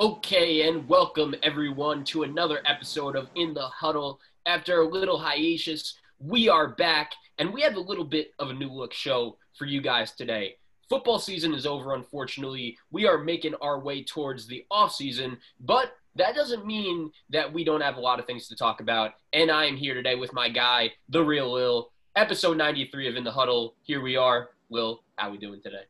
Okay, and welcome everyone to another episode of In the Huddle. After a little hiatus, we are back, and we have a little bit of a new look show for you guys today. Football season is over, unfortunately. We are making our way towards the off season, but that doesn't mean that we don't have a lot of things to talk about. And I am here today with my guy, the real Lil, episode 93 of In the Huddle. Here we are. Will, how we doing today?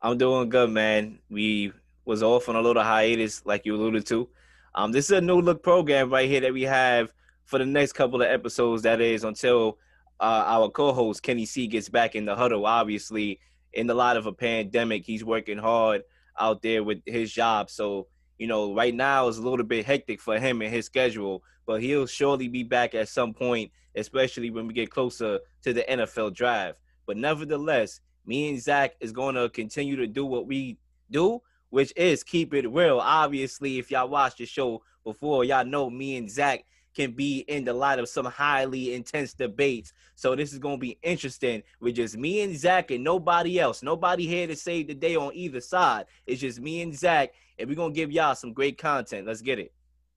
I'm doing good, man. We was off on a little hiatus, like you alluded to. Um, this is a new look program right here that we have for the next couple of episodes. That is until uh, our co-host Kenny C gets back in the huddle. Obviously, in the light of a pandemic, he's working hard out there with his job. So you know, right now is a little bit hectic for him and his schedule, but he'll surely be back at some point, especially when we get closer to the NFL draft. But nevertheless, me and Zach is going to continue to do what we do, which is keep it real. Obviously, if y'all watched the show before, y'all know me and Zach can be in the light of some highly intense debates. So this is to be interesting with just me and Zach and nobody else. Nobody here to save the day on either side. It's just me and Zach, and we're to give y'all some great content. Let's get it.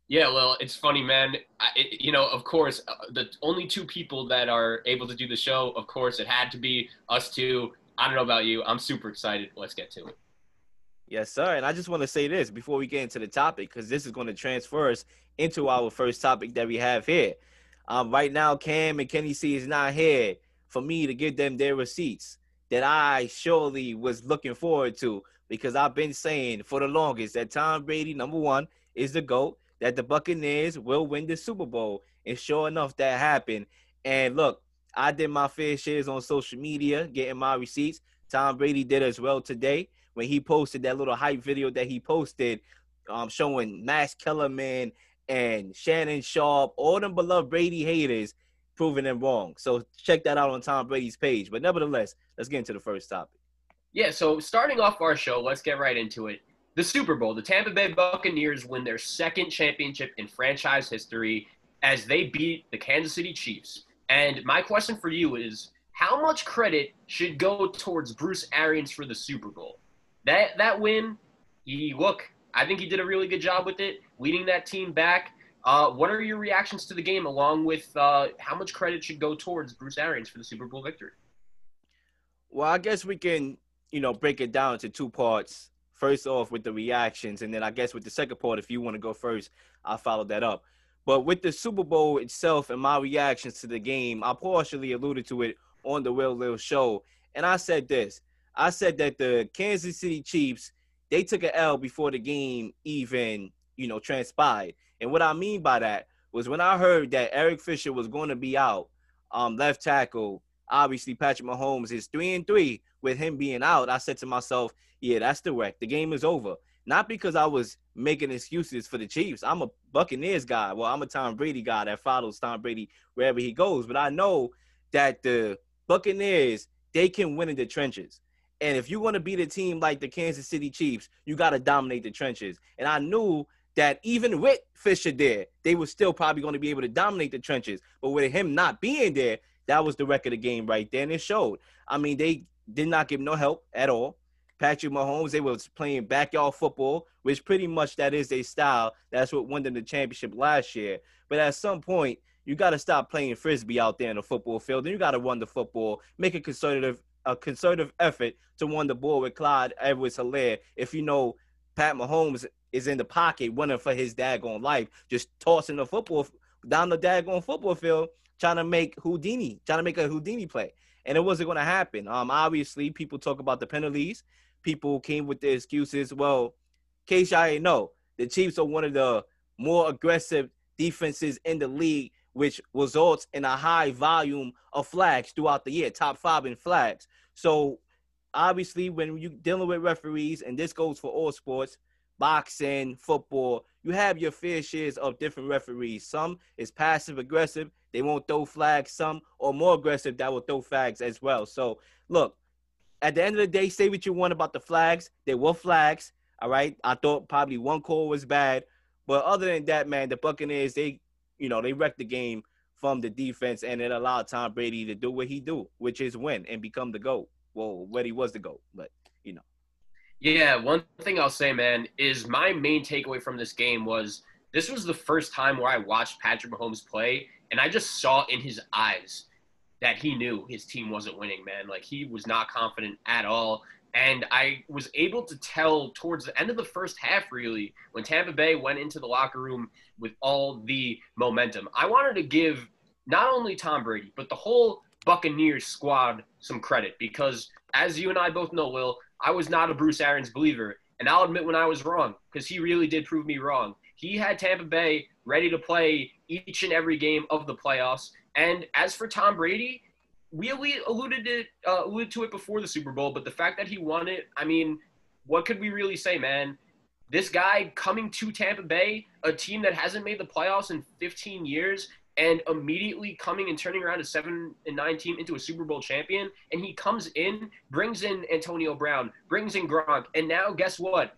Yeah, well, it's funny, man. I, it, you know, of course, uh, the only two people that are able to do the show, of course, it had to be us two. I don't know about you. I'm super excited. Let's get to it. Yes, sir. And I just want to say this before we get into the topic, because this is going to transfer us into our first topic that we have here. Um, right now, Cam and Kenny C is not here for me to give them their receipts that I surely was looking forward to because I've been saying for the longest that Tom Brady, number one, is the GOAT, that the Buccaneers will win the Super Bowl. And sure enough, that happened. And look, I did my fair shares on social media, getting my receipts. Tom Brady did as well today when he posted that little hype video that he posted um, showing Max Kellerman and Shannon Sharpe, all them beloved Brady haters, proving them wrong. So check that out on Tom Brady's page. But nevertheless, let's get into the first topic. Yeah, so starting off our show, let's get right into it. The Super Bowl, the Tampa Bay Buccaneers win their second championship in franchise history as they beat the Kansas City Chiefs. And my question for you is how much credit should go towards Bruce Arians for the Super Bowl? That that win, he look, I think he did a really good job with it, leading that team back. Uh, what are your reactions to the game, along with uh, how much credit should go towards Bruce Arians for the Super Bowl victory? Well, I guess we can, you know, break it down to two parts. First off, with the reactions, and then I guess with the second part, if you want to go first, I'll follow that up. But with the Super Bowl itself and my reactions to the game, I partially alluded to it on the Will Lil show, and I said this: I said that the Kansas City Chiefs they took an L before the game even, you know, transpired. And what I mean by that was when I heard that Eric Fisher was going to be out, um, left tackle. Obviously, Patrick Mahomes is three and three with him being out. I said to myself, "Yeah, that's the wreck. The game is over." Not because I was making excuses for the Chiefs. I'm a Buccaneers guy. Well, I'm a Tom Brady guy that follows Tom Brady wherever he goes. But I know that the Buccaneers they can win in the trenches. And if you want to beat a team like the Kansas City Chiefs, you got to dominate the trenches. And I knew that even with Fisher there, they were still probably going to be able to dominate the trenches. But with him not being there, that was the record of the game right there. And it showed. I mean, they did not give no help at all. Patrick Mahomes, they was playing backyard football, which pretty much that is their style. That's what won them the championship last year. But at some point, you got to stop playing frisbee out there in the football field, and you got to run the football, make a conservative a concerted effort to run the ball with Clyde Edwards Helaire. If you know Pat Mahomes is in the pocket running for his daggone life, just tossing the football down the daggone football field, trying to make Houdini, trying to make a Houdini play. And it wasn't going to happen. Um, obviously, people talk about the penalties. People came with the excuses. Well, case I know, the Chiefs are one of the more aggressive defenses in the league which results in a high volume of flags throughout the year, top five in flags. So obviously, when you're dealing with referees, and this goes for all sports, boxing, football, you have your fair shares of different referees. Some is passive aggressive, they won't throw flags. Some are more aggressive that will throw flags as well. So look, at the end of the day, say what you want about the flags. There were flags. All right. I thought probably one call was bad. But other than that, man, the Buccaneers, they you know, they wrecked the game from the defense, and it allowed Tom Brady to do what he do, which is win and become the GOAT. Well, what he was the GOAT, but you know. Yeah, one thing I'll say, man, is my main takeaway from this game was this was the first time where I watched Patrick Mahomes play, and I just saw in his eyes that he knew his team wasn't winning, man. Like he was not confident at all. And I was able to tell towards the end of the first half, really, when Tampa Bay went into the locker room with all the momentum. I wanted to give not only Tom Brady, but the whole Buccaneers squad some credit because, as you and I both know, Will, I was not a Bruce Arians believer. And I'll admit when I was wrong because he really did prove me wrong. He had Tampa Bay ready to play each and every game of the playoffs. And as for Tom Brady, we alluded to uh, alluded to it before the Super Bowl, but the fact that he won it, I mean, what could we really say, man? This guy coming to Tampa Bay, a team that hasn't made the playoffs in 15 years, and immediately coming and turning around a seven and nine team into a Super Bowl champion, and he comes in, brings in Antonio Brown, brings in Gronk, and now guess what?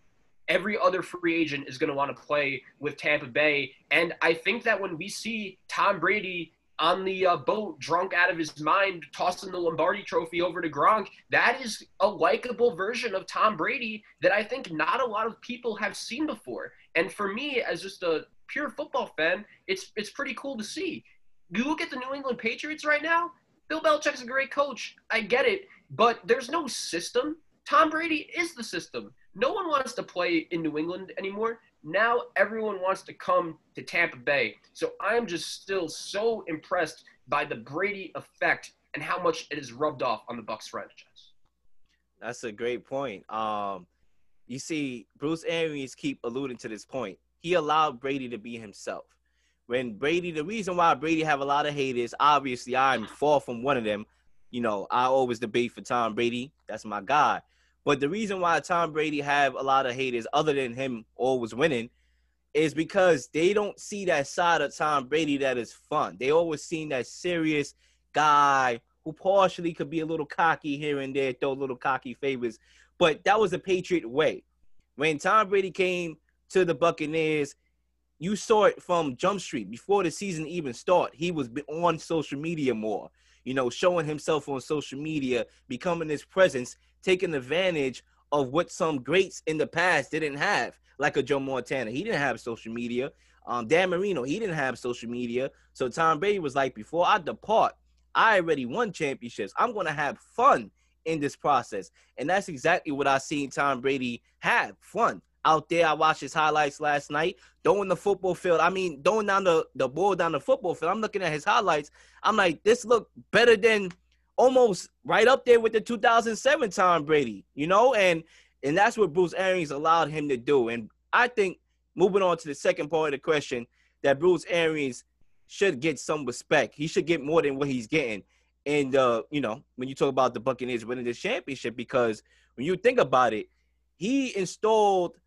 Every other free agent is going to want to play with Tampa Bay, and I think that when we see Tom Brady on the uh, boat, drunk out of his mind, tossing the Lombardi trophy over to Gronk. That is a likable version of Tom Brady that I think not a lot of people have seen before. And for me, as just a pure football fan, it's it's pretty cool to see. You look at the New England Patriots right now. Bill Belichick's a great coach. I get it, but there's no system. Tom Brady is the system. No one wants to play in New England anymore. Now everyone wants to come to Tampa Bay. So I'm just still so impressed by the Brady effect and how much it has rubbed off on the Bucs franchise. That's a great point. Um, you see, Bruce Arians keep alluding to this point. He allowed Brady to be himself. When Brady, the reason why Brady have a lot of haters, obviously I'm far from one of them. You know, I always debate for Tom Brady. That's my guy. But the reason why Tom Brady have a lot of haters, other than him always winning, is because they don't see that side of Tom Brady that is fun. They always seen that serious guy who partially could be a little cocky here and there, throw little cocky favors. But that was the Patriot way. When Tom Brady came to the Buccaneers, you saw it from Jump Street before the season even start. He was on social media more, you know, showing himself on social media, becoming his presence taking advantage of what some greats in the past didn't have, like a Joe Montana. He didn't have social media. Um, Dan Marino, he didn't have social media. So Tom Brady was like, before I depart, I already won championships. I'm going to have fun in this process. And that's exactly what I seen Tom Brady have fun out there. I watched his highlights last night, throwing the football field. I mean, throwing down the, the ball down the football field. I'm looking at his highlights. I'm like, this look better than – almost right up there with the 2007 Tom Brady, you know, and and that's what Bruce Arians allowed him to do. And I think moving on to the second part of the question, that Bruce Arians should get some respect. He should get more than what he's getting. And uh, you know, when you talk about the Buccaneers winning the championship, because when you think about it, he installed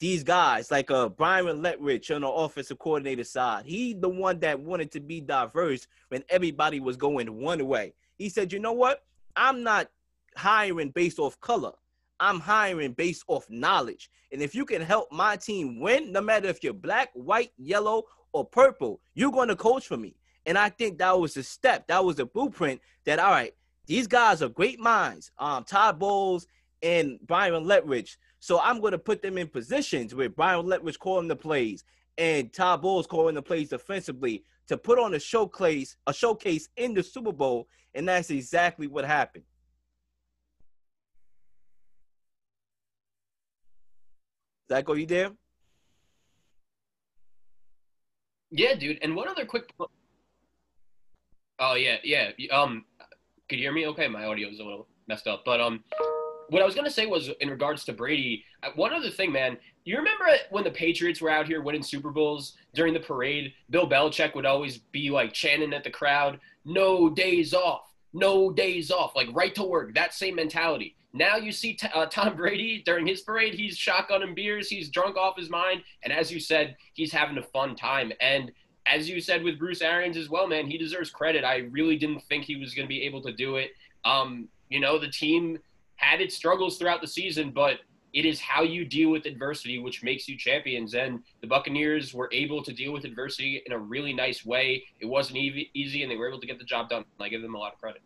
these guys like uh Byron Leftwich on the offensive coordinator side. He the one that wanted to be diverse when everybody was going one way. He said, you know what? I'm not hiring based off color. I'm hiring based off knowledge. And if you can help my team win, no matter if you're black, white, yellow, or purple, you're going to coach for me. And I think that was a step. That was a blueprint that, all right, these guys are great minds. Um, Todd Bowles and Byron Leftwich. So I'm going to put them in positions where Byron Leftwich calling the plays and Todd Bowles calling the plays defensively to put on a showcase, a showcase in the Super Bowl and that's exactly what happened. Zacho, you there? Yeah, dude. And one other quick. Oh yeah, yeah. Um, could you hear me? Okay, my audio is a little messed up, but um, what I was gonna say was in regards to Brady. Uh, one other thing, man. You remember when the Patriots were out here winning Super Bowls during the parade? Bill Belichick would always be like chanting at the crowd, "No days off." no days off, like right to work, that same mentality. Now you see t- uh, Tom Brady during his parade, he's shotgunning beers, he's drunk off his mind, and as you said, he's having a fun time. And as you said with Bruce Arians as well, man, he deserves credit. I really didn't think he was going to be able to do it. Um, you know, the team had its struggles throughout the season, but it is how you deal with adversity which makes you champions. And the Buccaneers were able to deal with adversity in a really nice way. It wasn't easy, and they were able to get the job done. I give them a lot of credit.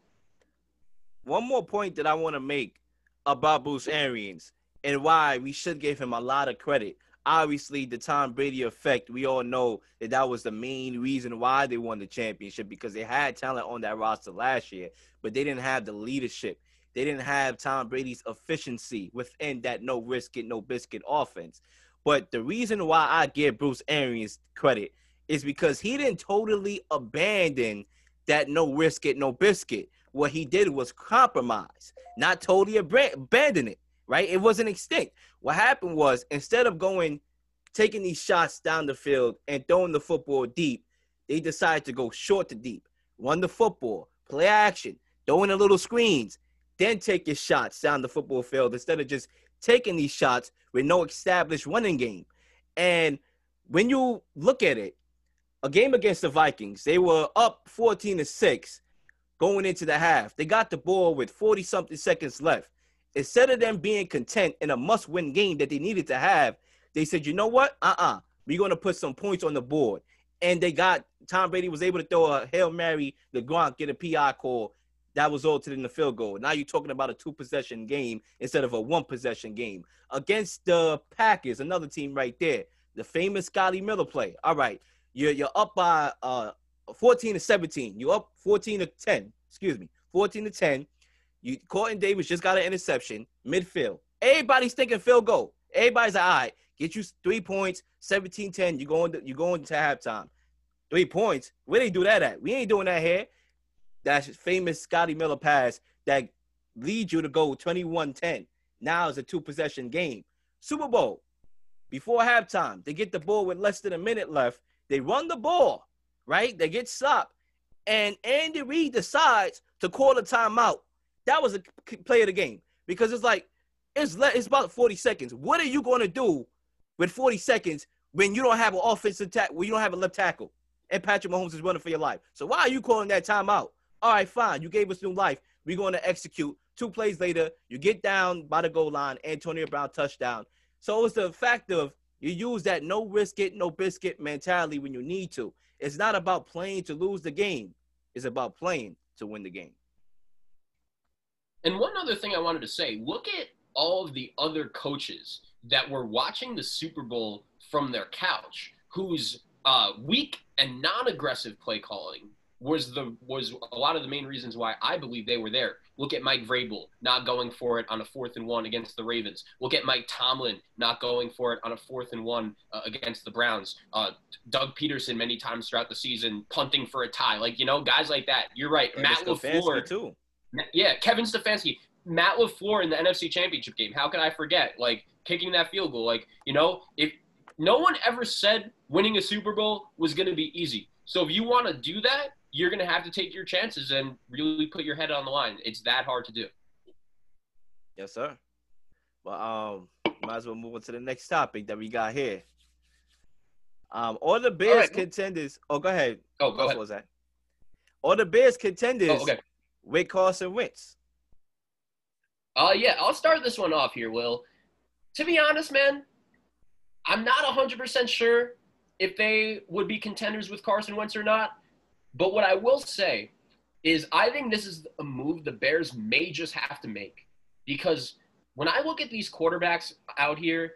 One more point that I want to make about Bruce Arians and why we should give him a lot of credit. Obviously, the Tom Brady effect, we all know that that was the main reason why they won the championship because they had talent on that roster last year, but they didn't have the leadership. They didn't have Tom Brady's efficiency within that no risk it, no biscuit offense. But the reason why I give Bruce Arians credit is because he didn't totally abandon that no risk it, no biscuit. What he did was compromise, not totally abandon it right? It wasn't extinct. What happened was instead of going, taking these shots down the field and throwing the football deep, they decided to go short to deep, run the football, play action, throwing the little screens, then take your shots down the football field instead of just taking these shots with no established running game. And when you look at it, a game against the Vikings, they were up 14 to 6 going into the half. They got the ball with 40 something seconds left instead of them being content in a must win game that they needed to have, they said, you know what? Uh uh-uh. uh. we are going to put some points on the board. And they got Tom Brady was able to throw a Hail Mary, the Gronk, get a PI call. That was all in the field goal. Now you're talking about a two possession game instead of a one possession game. Against the Packers, another team right there, the famous Scotty Miller play. All right, you're, you're up by uh, 14 to 17. You're up 14 to 10. Excuse me, 14 to 10. You Carlton Davis just got an interception midfield. Everybody's thinking field goal. Everybody's like, all right, get you three points, 17-10. You going to you going to halftime. Three points. Where they do that at? We ain't doing that here. That's famous Scotty Miller pass that leads you to go 21-10. Now it's a two possession game. Super Bowl. Before halftime, they get the ball with less than a minute left. They run the ball, right? They get stopped. And Andy Reid decides to call a timeout that was a play of the game because it's like it's le- it's about 40 seconds. What are you going to do with 40 seconds when you don't have an offensive tackle, when you don't have a left tackle, and Patrick Mahomes is running for your life? So why are you calling that timeout? All right, fine. You gave us new life. We're going to execute. Two plays later, you get down by the goal line. Antonio Brown touchdown. So it's the fact of you use that no risk it, no biscuit mentality when you need to. It's not about playing to lose the game. It's about playing to win the game. And one other thing I wanted to say look at all of the other coaches that were watching the Super Bowl from their couch, whose uh, weak and non-aggressive play calling was the was a lot of the main reasons why I believe they were there. Look at Mike Vrabel not going for it on a fourth and one against the Ravens. Look at Mike Tomlin not going for it on a fourth and one uh, against the Browns. Uh, Doug Pederson many times throughout the season punting for a tie. Like you know, guys like that. You're right. Matt LaFleur too. Yeah, Kevin Stefanski, Matt LaFleur in the NFC Championship game. How can I forget? Like kicking that field goal. Like you know, if no one ever said winning a Super Bowl was going to be easy. So if you want to do that, you're going to have to take your chances and really put your head on the line. It's that hard to do. Yes, sir. Well, um, might as well move on to the next topic that we got here. Um, all the Bears all right. contenders. Oh, go ahead. Oh, go what ahead. was that? All the Bears contenders oh, okay with Carson Wentz? Uh, yeah, I'll start this one off here, Will. To be honest, man, I'm not 100% sure if they would be contenders with Carson Wentz or not. But what I will say is I think this is a move the Bears may just have to make. Because when I look at these quarterbacks out here,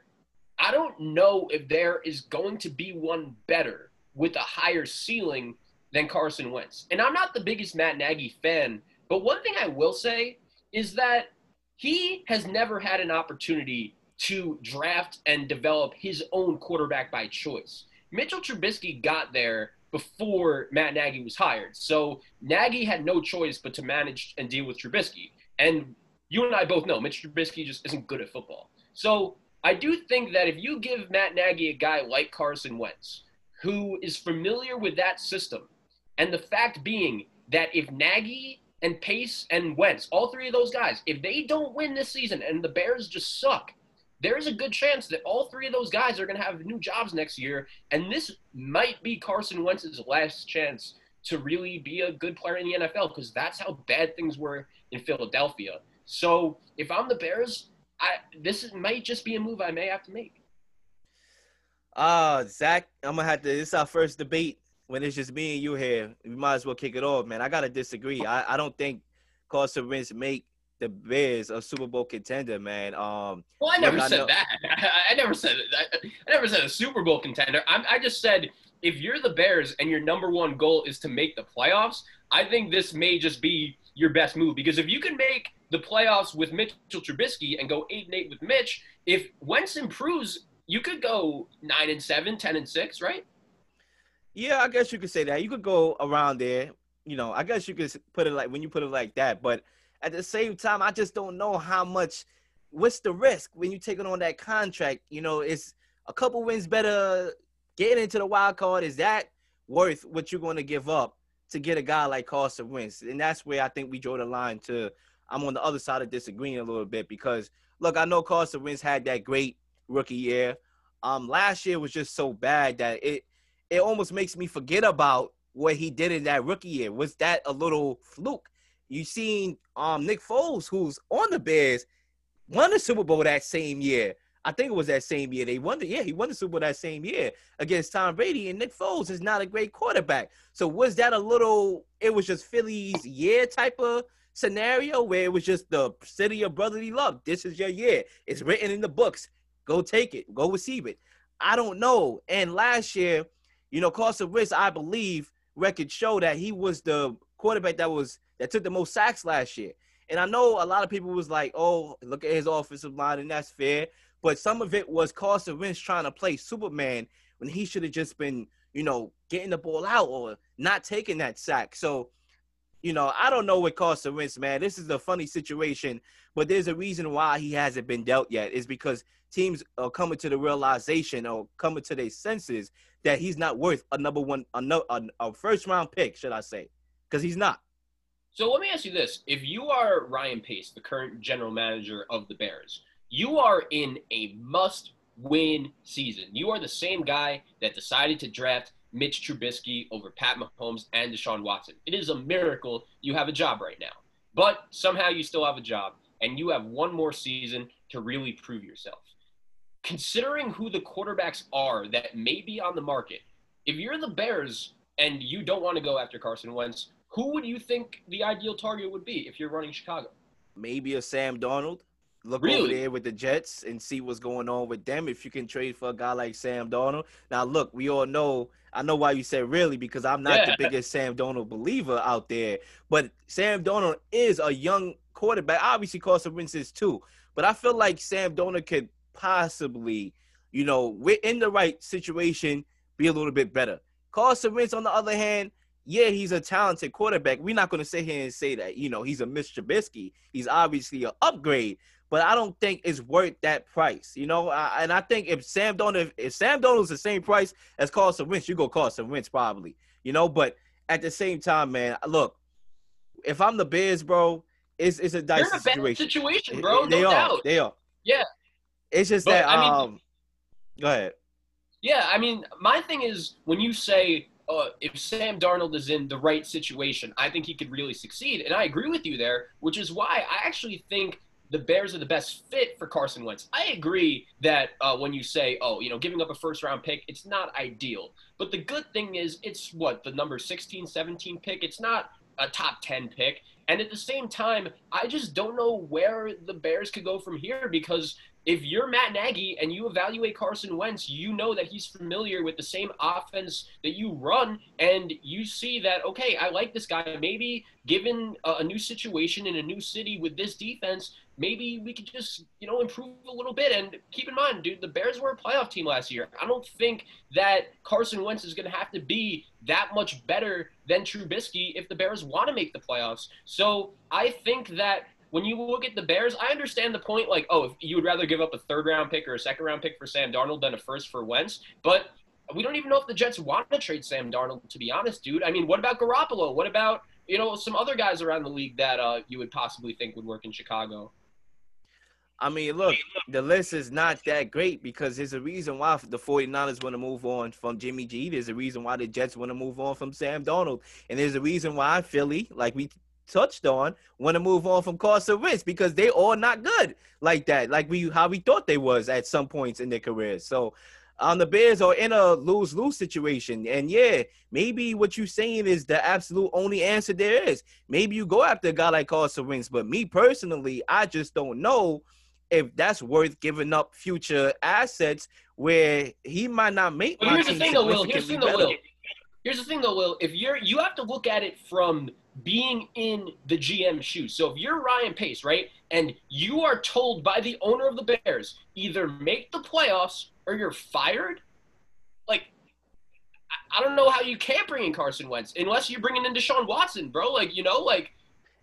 I don't know if there is going to be one better with a higher ceiling than Carson Wentz. And I'm not the biggest Matt Nagy fan but one thing I will say is that he has never had an opportunity to draft and develop his own quarterback by choice. Mitchell Trubisky got there before Matt Nagy was hired. So Nagy had no choice but to manage and deal with Trubisky. And you and I both know Mitch Trubisky just isn't good at football. So I do think that if you give Matt Nagy a guy like Carson Wentz, who is familiar with that system, and the fact being that if Nagy and Pace and Wentz, all three of those guys, if they don't win this season and the Bears just suck, there is a good chance that all three of those guys are going to have new jobs next year. And this might be Carson Wentz's last chance to really be a good player in the NFL because that's how bad things were in Philadelphia. So if I'm the Bears, I this might just be a move I may have to make. Uh, Zach, I'm gonna have to. This is our first debate when it's just me and you here, we might as well kick it off, man. I gotta disagree. I, I don't think Carson Wentz make the Bears a Super Bowl contender, man. Um, well, I never said I that. I, I, never said I, I, never said a Super Bowl contender. I, I just said if you're the Bears and your number one goal is to make the playoffs, I think this may just be your best move because if you can make the playoffs with Mitchell Trubisky and go eight and eight with Mitch, if Wentz improves, you could go nine and seven, 10 and six, right? Yeah, I guess you could say that. You could go around there. You know, I guess you could put it like when you put it like that. But at the same time, I just don't know how much. What's the risk when you taking on that contract? You know, it's a couple wins better getting into the wild card. Is that worth what you're going to give up to get a guy like Carson Wentz? And that's where I think we draw the line to. I'm on the other side of disagreeing a little bit because look, I know Carson Wentz had that great rookie year. Um, last year was just so bad that it it almost makes me forget about what he did in that rookie year. Was that a little fluke? You seen um Nick Foles, who's on the Bears, won the Super Bowl that same year. I think it was that same year. They won the yeah, he won the Super Bowl that same year against Tom Brady. And Nick Foles is not a great quarterback. So was that a little it was just Philly's year type of scenario where it was just the city of brotherly love. This is your year. It's written in the books. Go take it. Go receive it. I don't know. And last year, you know, Carson Wentz, I believe, records show that he was the quarterback that was that took the most sacks last year. And I know a lot of people was like, "Oh, look at his offensive line," and that's fair. But some of it was Carson Wentz trying to play Superman when he should have just been, you know, getting the ball out or not taking that sack. So, you know, I don't know what Carson Wentz, man. This is a funny situation, but there's a reason why he hasn't been dealt yet. Is because teams are coming to the realization or coming to their senses that he's not worth a number one, a, a, a first round pick, should I say? Because he's not. So let me ask you this: If you are Ryan Pace, the current general manager of the Bears, you are in a must-win season. You are the same guy that decided to draft Mitch Trubisky over Pat Mahomes and Deshaun Watson. It is a miracle you have a job right now, but somehow you still have a job, and you have one more season to really prove yourself considering who the quarterbacks are that may be on the market, if you're the Bears and you don't want to go after Carson Wentz, who would you think the ideal target would be if you're running Chicago? Maybe a Sam Darnold. Look really? over there with the Jets and see what's going on with them. If you can trade for a guy like Sam Darnold. Now, look, we all know. I know why you said really because I'm not yeah. the biggest Sam Darnold believer out there. But Sam Darnold is a young quarterback. Obviously, Carson Wentz is too. But I feel like Sam Darnold could possibly, you know, we're in the right situation, be a little bit better. Carson Wentz, on the other hand, yeah, he's a talented quarterback. We're not going to sit here and say that, you know, he's a Mitch Trubisky. He's obviously an upgrade, but I don't think it's worth that price, you know. I, and I think if Sam Darnold, if Sam Darnold's the same price as Carson Wentz, you go Carson Wentz probably, you know. But at the same time, man, look, if I'm the Bears, bro, it's it's a dicey situation. situation, bro. They no are. Doubt. They are. Yeah. It's just but, that. I mean, um, go ahead. Yeah, I mean, my thing is when you say uh, if Sam Darnold is in the right situation, I think he could really succeed, and I agree with you there. Which is why I actually think the Bears are the best fit for Carson Wentz. I agree that uh, when you say, oh, you know, giving up a first round pick, it's not ideal. But the good thing is, it's what, the number 16, 17 pick? It's not a top 10 pick. And at the same time, I just don't know where the Bears could go from here because if you're Matt Nagy and you evaluate Carson Wentz, you know that he's familiar with the same offense that you run, and you see that, okay, I like this guy. Maybe given a, new situation in a new city with this defense, maybe we could just, you know, improve a little bit. And keep in mind, dude, the Bears were a playoff team last year. I don't think that Carson Wentz is going to have to be that much better than Trubisky if the Bears want to make the playoffs. So I think that when you look at the Bears, I understand the point. Like, oh, if you would rather give up a third round pick or a second round pick for Sam Darnold than a first for Wentz, but we don't even know if the Jets want to trade Sam Darnold. To be honest, dude. I mean, what about Garoppolo? What about you know some other guys around the league that uh, you would possibly think would work in Chicago? I mean, look, the list is not that great because there's a reason why the 49ers want to move on from Jimmy G. There's a reason why the Jets want to move on from Sam Darnold. And there's a reason why Philly, like we touched on want to move on from Carson Wentz because they all not good like that, like we how we thought they was at some points in their careers. So um, the Bears are in a lose lose situation. And yeah, maybe what you're saying is the absolute only answer there is. Maybe you go after a guy like Carson Wentz, but me personally, I just don't know if that's worth giving up future assets where he might not make. Well, here's the thing, though, Will. Here's the thing, though, Will. Here's the thing, though, Will. If you're, you have to look at it from being in the GM shoes. So if you're Ryan Pace, right, and you are told by the owner of the Bears either make the playoffs or you're fired, like I don't know how you can't bring in Carson Wentz unless you're bringing in Deshaun Watson, bro. Like you know, like.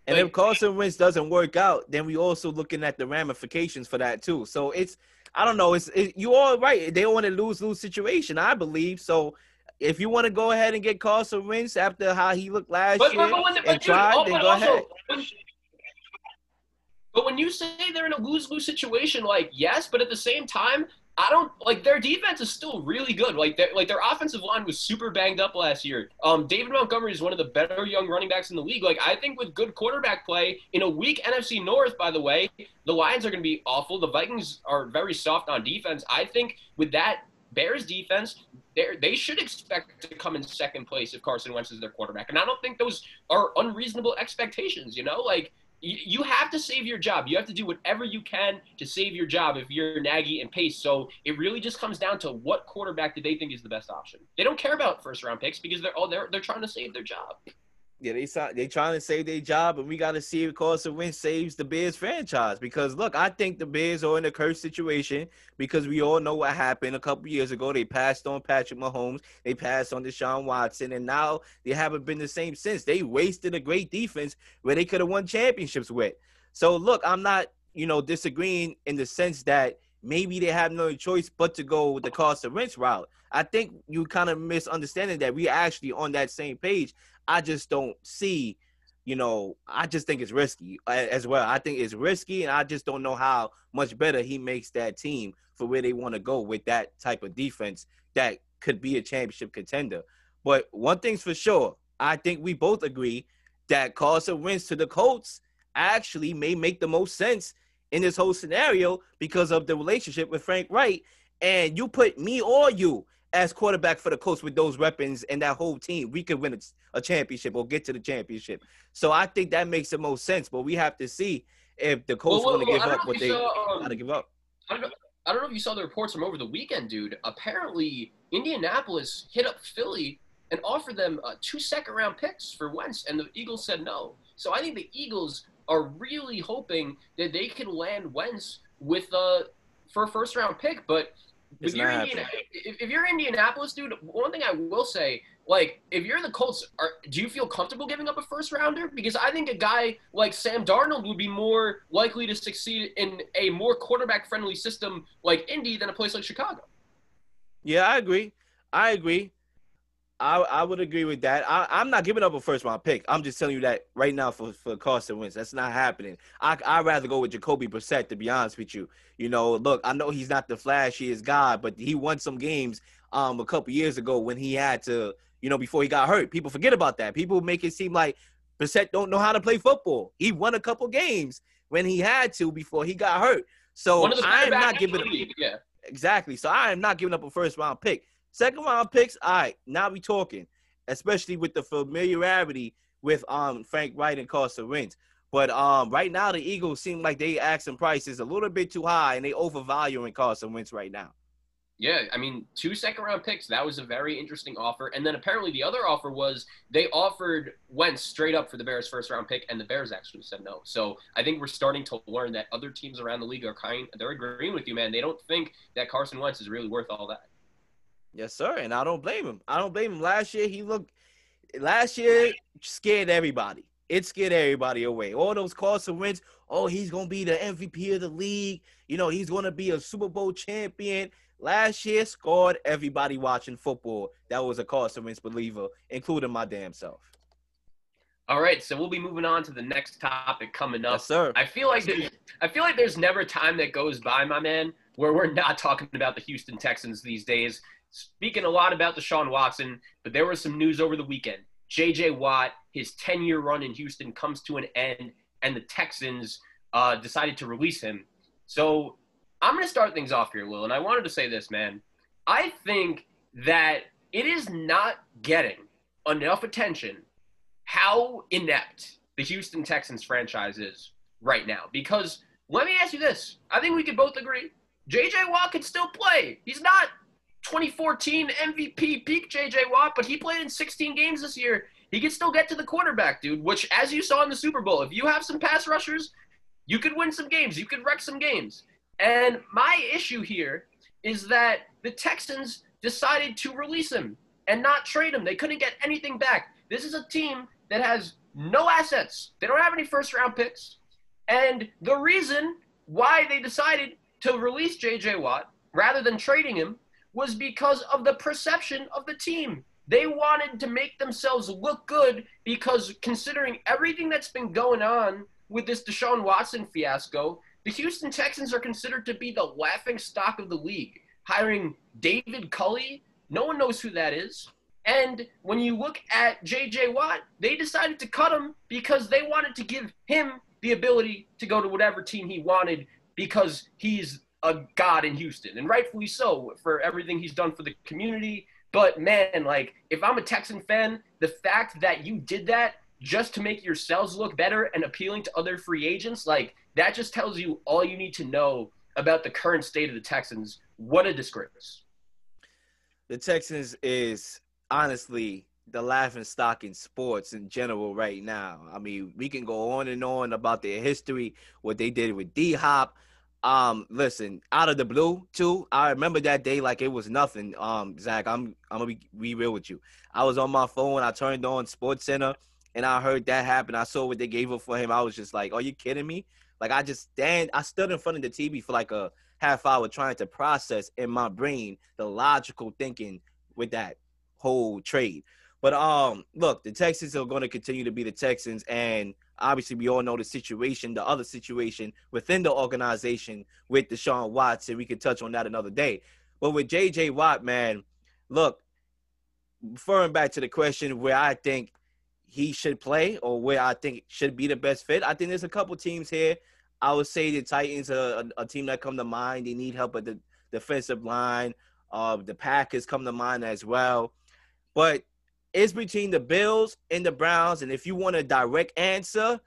And like, if Carson Wentz doesn't work out, then we also looking at the ramifications for that too. So it's I don't know. It's it, you all right. They want a lose lose situation, I believe. So if you want to go ahead and get Carson Wentz after how he looked last but, year but, but, and try, oh, then go also, ahead. When, but when you say they're in a lose lose situation, like yes, but at the same time, I don't like their defense is still really good. Like their like their offensive line was super banged up last year. Um, David Montgomery is one of the better young running backs in the league. Like I think with good quarterback play in a weak NFC North, by the way, the Lions are going to be awful. The Vikings are very soft on defense. I think with that Bears defense, they should expect to come in second place if Carson Wentz is their quarterback. And I don't think those are unreasonable expectations. You know, like you have to save your job. You have to do whatever you can to save your job if you're Nagy and Pace. So it really just comes down to what quarterback do they think is the best option. They don't care about first round picks because they're all they're they're trying to save their job. Yeah, they they trying to save their job, and we got to see if Carson Wentz saves the Bears franchise. Because look, I think the Bears are in a cursed situation because we all know what happened a couple years ago. They passed on Patrick Mahomes, they passed on Deshaun Watson, and now they haven't been the same since. They wasted a great defense where they could have won championships with. So look, I'm not you know disagreeing in the sense that maybe they have no choice but to go with the Carson Wentz route. I think you kind of misunderstanding that we actually on that same page. I just don't see, you know, I just think it's risky as well. I think it's risky, and I just don't know how much better he makes that team for where they want to go with that type of defense that could be a championship contender. But one thing's for sure, I think we both agree that Carson Wentz to the Colts actually may make the most sense in this whole scenario because of the relationship with Frank Reich. And you put me or you as quarterback for the Colts with those weapons and that whole team, we could win a, a, championship or get to the championship. So I think that makes the most sense. But we have to see if the Colts well, well, want to well, give up what they saw, um, gotta give up. I don't, know, I don't know if you saw the reports from over the weekend, dude. Apparently, Indianapolis hit up Philly and offered them uh, two second round picks for Wentz, and the Eagles said no. So I think the Eagles are really hoping that they can land Wentz with uh for a first round pick, but if you're, Indiana, if, if you're Indianapolis, dude, one thing I will say, like, if you're the Colts, are, do you feel comfortable giving up a first rounder? Because I think a guy like Sam Darnold would be more likely to succeed in a more quarterback friendly system like Indy than a place like Chicago. Yeah, I agree. I agree. I, I would agree with that. I, I'm not giving up a first round pick. I'm just telling you that right now for, for Carson Wentz. That's not happening. I, I'd rather go with Jacoby Brissett, to be honest with you. You know, look, I know he's not the flashiest guy, but he won some games um a couple years ago when he had to, you know, before he got hurt. People forget about that. People make it seem like Brissett don't know how to play football. He won a couple games when he had to before he got hurt. So I'm not giving up. Yeah. Exactly. So I am not giving up a first round pick. Second round picks, all right, now we talking, especially with the familiarity with um Frank Reich and Carson Wentz. But um, right now the Eagles seem like they asking prices a little bit too high, and they overvaluing Carson Wentz right now. Yeah, I mean, two second round picks. That was a very interesting offer. And then apparently the other offer was they offered Wentz straight up for the Bears' first round pick, and the Bears actually said no. So I think we're starting to learn that other teams around the league are kind. They're agreeing with you, man. They don't think that Carson Wentz is really worth all that. Yes, sir. And I don't blame him. I don't blame him. Last year he looked last year scared everybody. It scared everybody away. All those calls Carson Wentz. Oh, he's gonna be the MVP of the league. You know, he's gonna be a Super Bowl champion. Last year scored everybody watching football. That was a Carson Wentz believer, including my damn self. All right, so we'll be moving on to the next topic coming up. Yes, sir. I feel like I feel like there's never time that goes by, my man, where we're not talking about the Houston Texans these days speaking a lot about Deshaun Watson, but there was some news over the weekend. J.J. Watt, his 10 year run in Houston comes to an end, and the Texans uh, decided to release him. So I'm going to start things off here, Will, and I wanted to say this, man. I think that it is not getting enough attention how inept the Houston Texans franchise is right now. Because let me ask you this I think we could both agree JJ Watt can still play. He's not 2014 MVP peak JJ Watt, but he played in 16 games this year. He can still get to the quarterback, dude, which, as you saw in the Super Bowl, if you have some pass rushers, you could win some games. You could wreck some games. And my issue here is that the Texans decided to release him and not trade him. They couldn't get anything back. This is a team that has no assets. They don't have any first round picks. And the reason why they decided to release JJ Watt rather than trading him was because of the perception of the team. They wanted to make themselves look good because considering everything that's been going on with this Deshaun Watson fiasco, the Houston Texans are considered to be the laughing stock of the league. Hiring David Culley, no one knows who that is. And when you look at JJ Watt, they decided to cut him because they wanted to give him the ability to go to whatever team he wanted because he's a god in Houston, and rightfully so for everything he's done for the community. But man, like if I'm a Texan fan, the fact that you did that just to make yourselves look better and appealing to other free agents, like that just tells you all you need to know about the current state of the Texans. What a disgrace. The Texans is honestly the laughing stock in sports in general right now. I mean, we can go on and on about their history, what they did with D Hop. Um, listen, out of the blue too. I remember that day like it was nothing. Um, Zach, I'm I'm gonna be, be real with you. I was on my phone. I turned on Sports Center, and I heard that happen. I saw what they gave up for him. I was just like, "Are you kidding me?" Like I just stand. I stood in front of the TV for like a half hour trying to process in my brain the logical thinking with that whole trade. But um, look, the Texans are going to continue to be the Texans, and obviously we all know the situation, the other situation within the organization with Deshaun Watson. We could touch on that another day. But with JJ Watt, man, look, referring back to the question where I think he should play or where I think should be the best fit, I think there's a couple teams here. I would say the Titans are a, a team that come to mind. They need help at the defensive line. Uh, the Packers come to mind as well. But it's between the Bills and the Browns. And if you want a direct answer,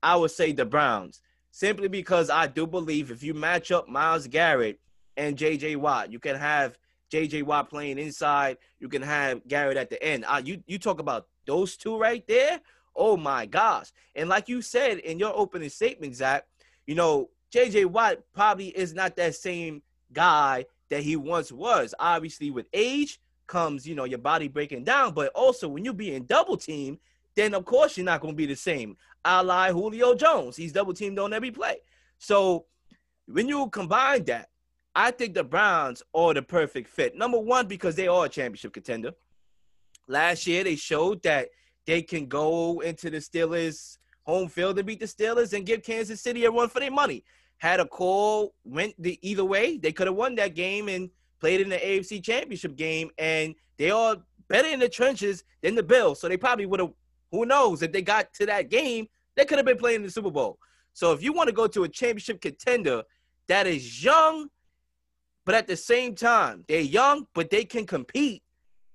I would say the Browns. Simply because I do believe if you match up Myles Garrett and JJ Watt, you can have JJ Watt playing inside, you can have Garrett at the end. Uh, you you talk about those two right there. Oh my gosh. And like you said in your opening statement, Zach, you know, JJ Watt probably is not that same guy that he once was. Obviously, with age, comes, you know, your body breaking down. But also when you're being double teamed, then of course you're not going to be the same. Lie Julio Jones. He's double teamed on every play. So when you combine that, I think the Browns are the perfect fit. Number one, because they are a championship contender. Last year, they showed that they can go into the Steelers' home field and beat the Steelers and give Kansas City a run for their money. Had a call, went the either way. They could have won that game and played in the AFC Championship game, and they are better in the trenches than the Bills. So they probably would have. Who knows if they got to that game, they could have been playing in the Super Bowl. So if you want to go to a championship contender that is young, but at the same time they're young, but they can compete.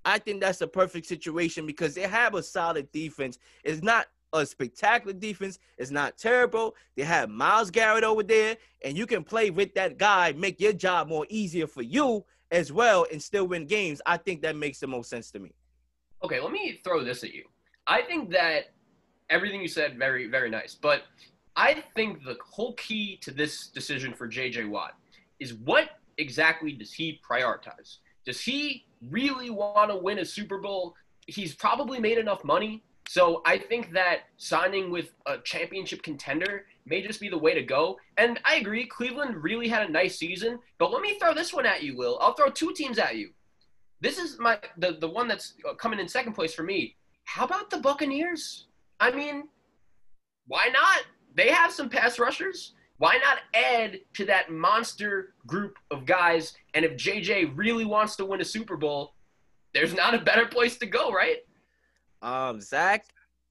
I think that's a perfect situation because they have a solid defense. It's not a spectacular defense. It's not terrible. They have Myles Garrett over there, and you can play with that guy, make your job more easier for you as well, and still win games. I think that makes the most sense to me. Okay, let me throw this at you. I think that everything you said very, very nice, but I think the whole key to this decision for JJ Watt is what exactly does he prioritize? Does he really want to win a Super Bowl? He's probably made enough money so I think that signing with a championship contender may just be the way to go. And I agree, Cleveland really had a nice season. But let me throw this one at you, Will. I'll throw two teams at you. This is my the the one that's uh, coming in second place for me. How about the Buccaneers? I mean, why not? They have some pass rushers. Why not add to that monster group of guys? And if JJ really wants to win a Super Bowl, there's not a better place to go, right? Um, Zach,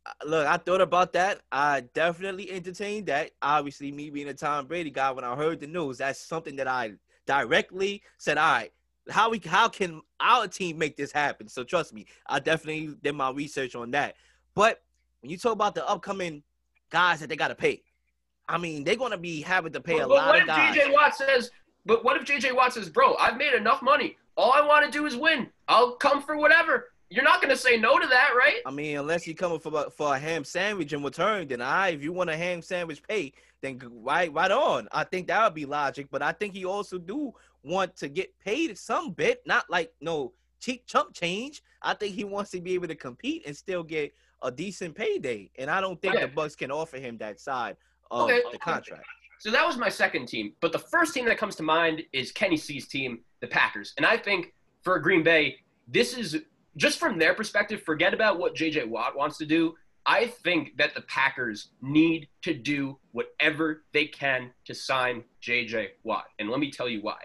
uh, look, I thought about that. I definitely entertained that. Obviously, me being a Tom Brady guy, when I heard the news, that's something that I directly said, all right, how we how can our team make this happen? So trust me, I definitely did my research on that. But when you talk about the upcoming guys that they got to pay, I mean they're gonna be having to pay but, a but lot what of if guys. JJ Watt says? But what if JJ Watt says, "Bro, I've made enough money. All I want to do is win. I'll come for whatever." You're not gonna say no to that, right? I mean, unless you coming for a- for a ham sandwich in return, then I, if you want a ham sandwich pay, then right right on. I think that would be logic. But I think he also do want to get paid some bit, not like no cheap chump change. I think he wants to be able to compete and still get a decent payday. And I don't think Okay. the Bucs can offer him that side of Okay. the contract. So that was my second team. But the first team that comes to mind is Kenny C's team, the Packers. And I think for Green Bay, this is just from their perspective, forget about what JJ Watt wants to do. I think that the Packers need to do whatever they can to sign JJ Watt. And let me tell you why.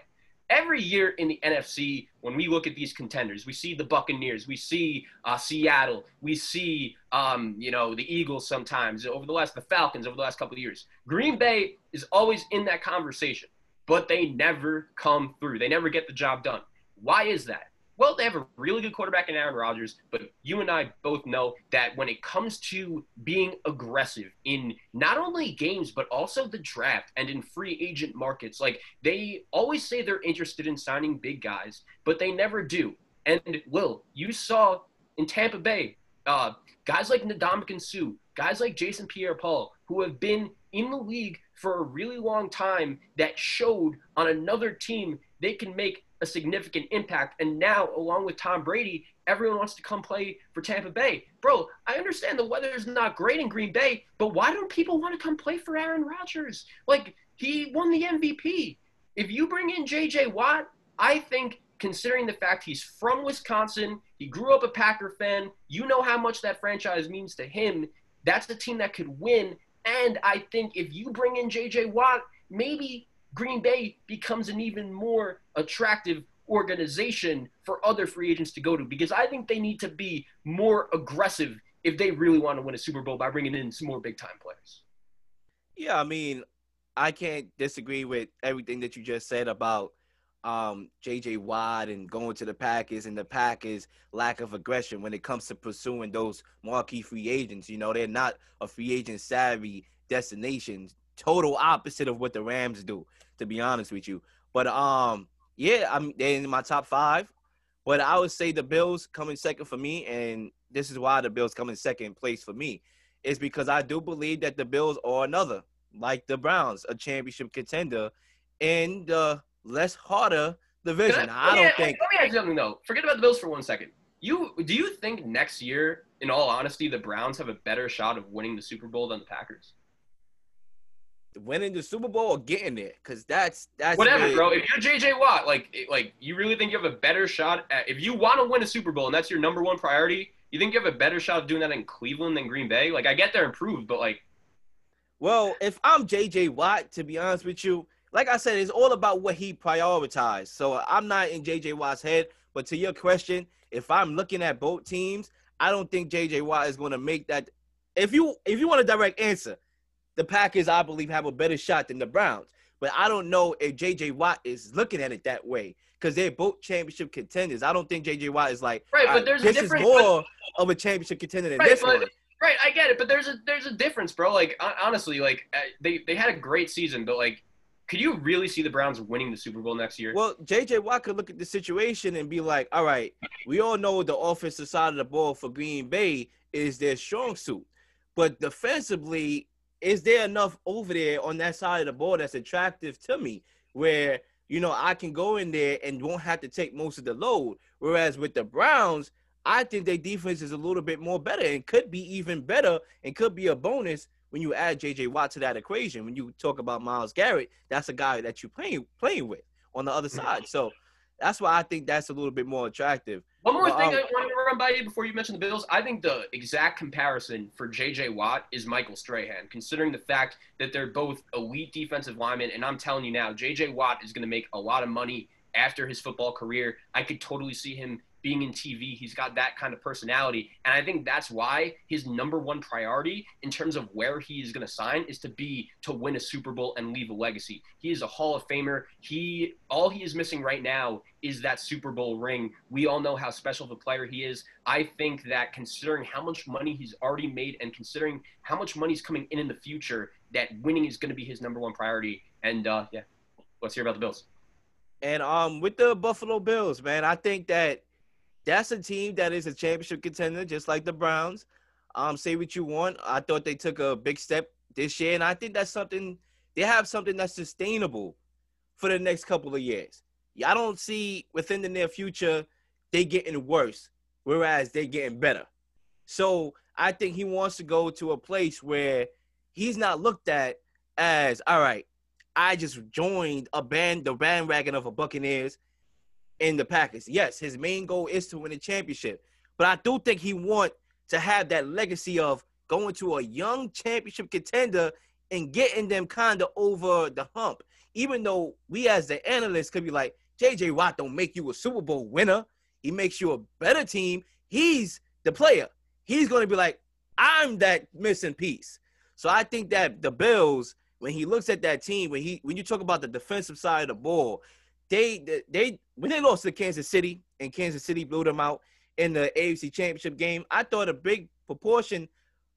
Every year in the NFC, when we look at these contenders, we see the Buccaneers, we see uh, Seattle, we see um, you know the Eagles sometimes over the last the Falcons over the last couple of years. Green Bay is always in that conversation, but they never come through. They never get the job done. Why is that? Well, they have a really good quarterback in Aaron Rodgers, but you and I both know that when it comes to being aggressive in not only games, but also the draft and in free agent markets, like they always say they're interested in signing big guys, but they never do. And Will, you saw in Tampa Bay, uh, guys like Ndamukong Suh, guys like Jason Pierre-Paul, who have been in the league for a really long time, that showed on another team they can make a significant impact. And now, along with Tom Brady, everyone wants to come play for Tampa Bay. Bro, I understand the weather is not great in Green Bay, but why don't people want to come play for Aaron Rodgers? Like, he won the MVP. If you bring in JJ Watt, I think considering the fact he's from Wisconsin, he grew up a Packer fan, you know how much that franchise means to him. That's the team that could win. And I think if you bring in JJ Watt, maybe Green Bay becomes an even more attractive organization for other free agents to go to because I think they need to be more aggressive if they really want to win a Super Bowl by bringing in some more big time players. Yeah, I mean, I can't disagree with everything that you just said about um, JJ Watt and going to the Packers and the Packers' lack of aggression when it comes to pursuing those marquee free agents. You know, they're not a free agent savvy destination. Total opposite of what the Rams do, to be honest with you. But um, yeah, I'm they're in my top five. But I would say the Bills coming second for me, and this is why the Bills come in second place for me, is because I do believe that the Bills are another, like the Browns, a championship contender in the less harder division. I, me- don't think. Let me ask you something though. Forget about the Bills for one second. You do you think next year, in all honesty, the Browns have a better shot of winning the Super Bowl than the Packers? Winning the Super Bowl or getting it, because that's that's Whatever, bro. If you're JJ Watt, like, like you really think you have a better shot at, if you want to win a Super Bowl and that's your number one priority, you think you have a better shot of doing that in Cleveland than Green Bay? Like, I get they're improved, but like, Well, if I'm JJ Watt, to be honest with you, like I said, it's all about what he prioritized. So I'm not in JJ Watt's head. But to your question, if I'm looking at both teams, I don't think JJ Watt is going to make that. If you if you want a direct answer, the Packers I believe have a better shot than the Browns. But I don't know if JJ Watt is looking at it that way because they're both championship contenders. I don't think JJ Watt is like, Right, but "All right, there's a this is more of a championship contender than Right, this but- one. right, I get it, but there's a there's a difference, bro. Like, honestly, like uh, they they had a great season, but like, could you really see the Browns winning the Super Bowl next year? Well, JJ Watt could look at the situation and be like, all right, we all know the offensive side of the ball for Green Bay is their strong suit. But defensively, is there enough over there on that side of the ball that's attractive to me where, you know, I can go in there and won't have to take most of the load? Whereas with the Browns, I think their defense is a little bit more better and could be even better and could be a bonus when you add JJ Watt to that equation. When you talk about Myles Garrett, that's a guy that you're playing playing with on the other side. So that's why I think that's a little bit more attractive. One more Well, thing um, I wanted to run by you before you mention the Bills. I think the exact comparison for J.J. Watt is Michael Strahan, considering the fact that they're both elite defensive linemen. And I'm telling you now, J.J. Watt is going to make a lot of money after his football career. I could totally see him being in TV. He's got that kind of personality. And I think that's why his number one priority in terms of where he is going to sign is to be to win a Super Bowl and leave a legacy. He is a Hall of Famer. He all he is missing right now is that Super Bowl ring. We all know how special of a player he is. I think that considering how much money he's already made and considering how much money is coming in in the future, that winning is going to be his number one priority. And uh, yeah, let's hear about the Bills. And um, with the Buffalo Bills, man, I think that that's a team that is a championship contender, just like the Browns. Um, say what you want. I thought they took a big step this year, and I think that's something they have something that's sustainable for the next couple of years. I don't see within the near future they getting worse, whereas they getting better. So I think he wants to go to a place where he's not looked at as all right. I just joined a band, the bandwagon of a Buccaneers, in the Packers. Yes, his main goal is to win a championship, but I do think he want to have that legacy of going to a young championship contender and getting them kind of over the hump. Even though we as the analysts could be like, JJ Watt don't make you a Super Bowl winner. He makes you a better team. He's the player. He's going to be like, I'm that missing piece. So I think that the Bills, when he looks at that team, when he when you talk about the defensive side of the ball, they they when they lost to Kansas City and Kansas City blew them out in the AFC Championship game, I thought a big proportion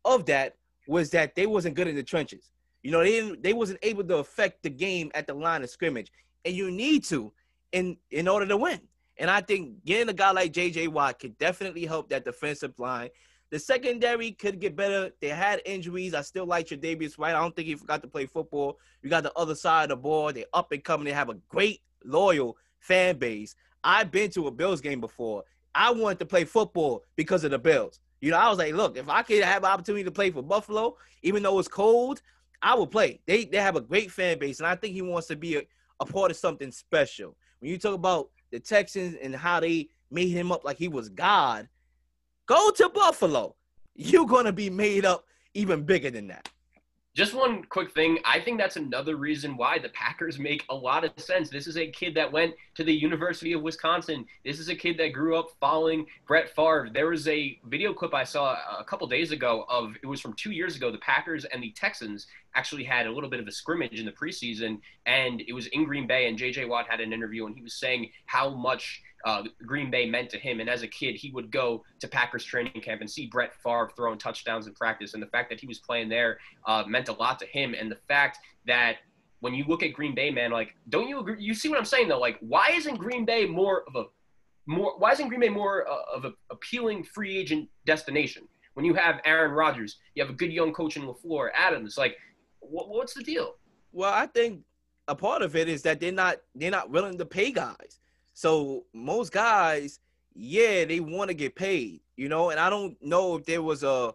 of that was that they wasn't good in the trenches. You know, they didn't, they wasn't able to affect the game at the line of scrimmage, and you need to in in order to win. And I think getting a guy like J.J. Watt could definitely help that defensive line. The secondary could get better. They had injuries. I still like Tre'Davious White. I don't think he forgot to play football. You got the other side of the ball. They're up and coming. They have a great loyal fan base. I've been to a Bills game before. I wanted to play football because of the Bills. You know, I was like, look, if I could have an opportunity to play for Buffalo, even though it's cold, I would play. They they have a great fan base, and I think he wants to be a, a part of something special. When you talk about the Texans and how they made him up like he was God, go to Buffalo. You're gonna be made up even bigger than that. Just one quick thing. I think that's another reason why the Packers make a lot of sense. This is a kid that went to the University of Wisconsin. This is a kid that grew up following Brett Favre. There was a video clip I saw a couple days ago of it was from two years ago. The Packers and the Texans actually had a little bit of a scrimmage in the preseason, and it was in Green Bay. And J.J. Watt had an interview, and he was saying how much uh, Green Bay meant to him. And as a kid, he would go to Packers training camp and see Brett Favre throwing touchdowns in practice. And the fact that he was playing there uh, meant a lot to him. And the fact that when you look at Green Bay, man, like, don't you agree? You see what I'm saying though? Like, why isn't Green Bay more of a more? Why isn't Green Bay more uh, of an appealing free agent destination? When you have Aaron Rodgers, you have a good young coach in LaFleur, Adams. Like, what, what's the deal? Well, I think a part of it is that they're not they're not willing to pay guys. So most guys, yeah, they want to get paid, you know. And I don't know if there was a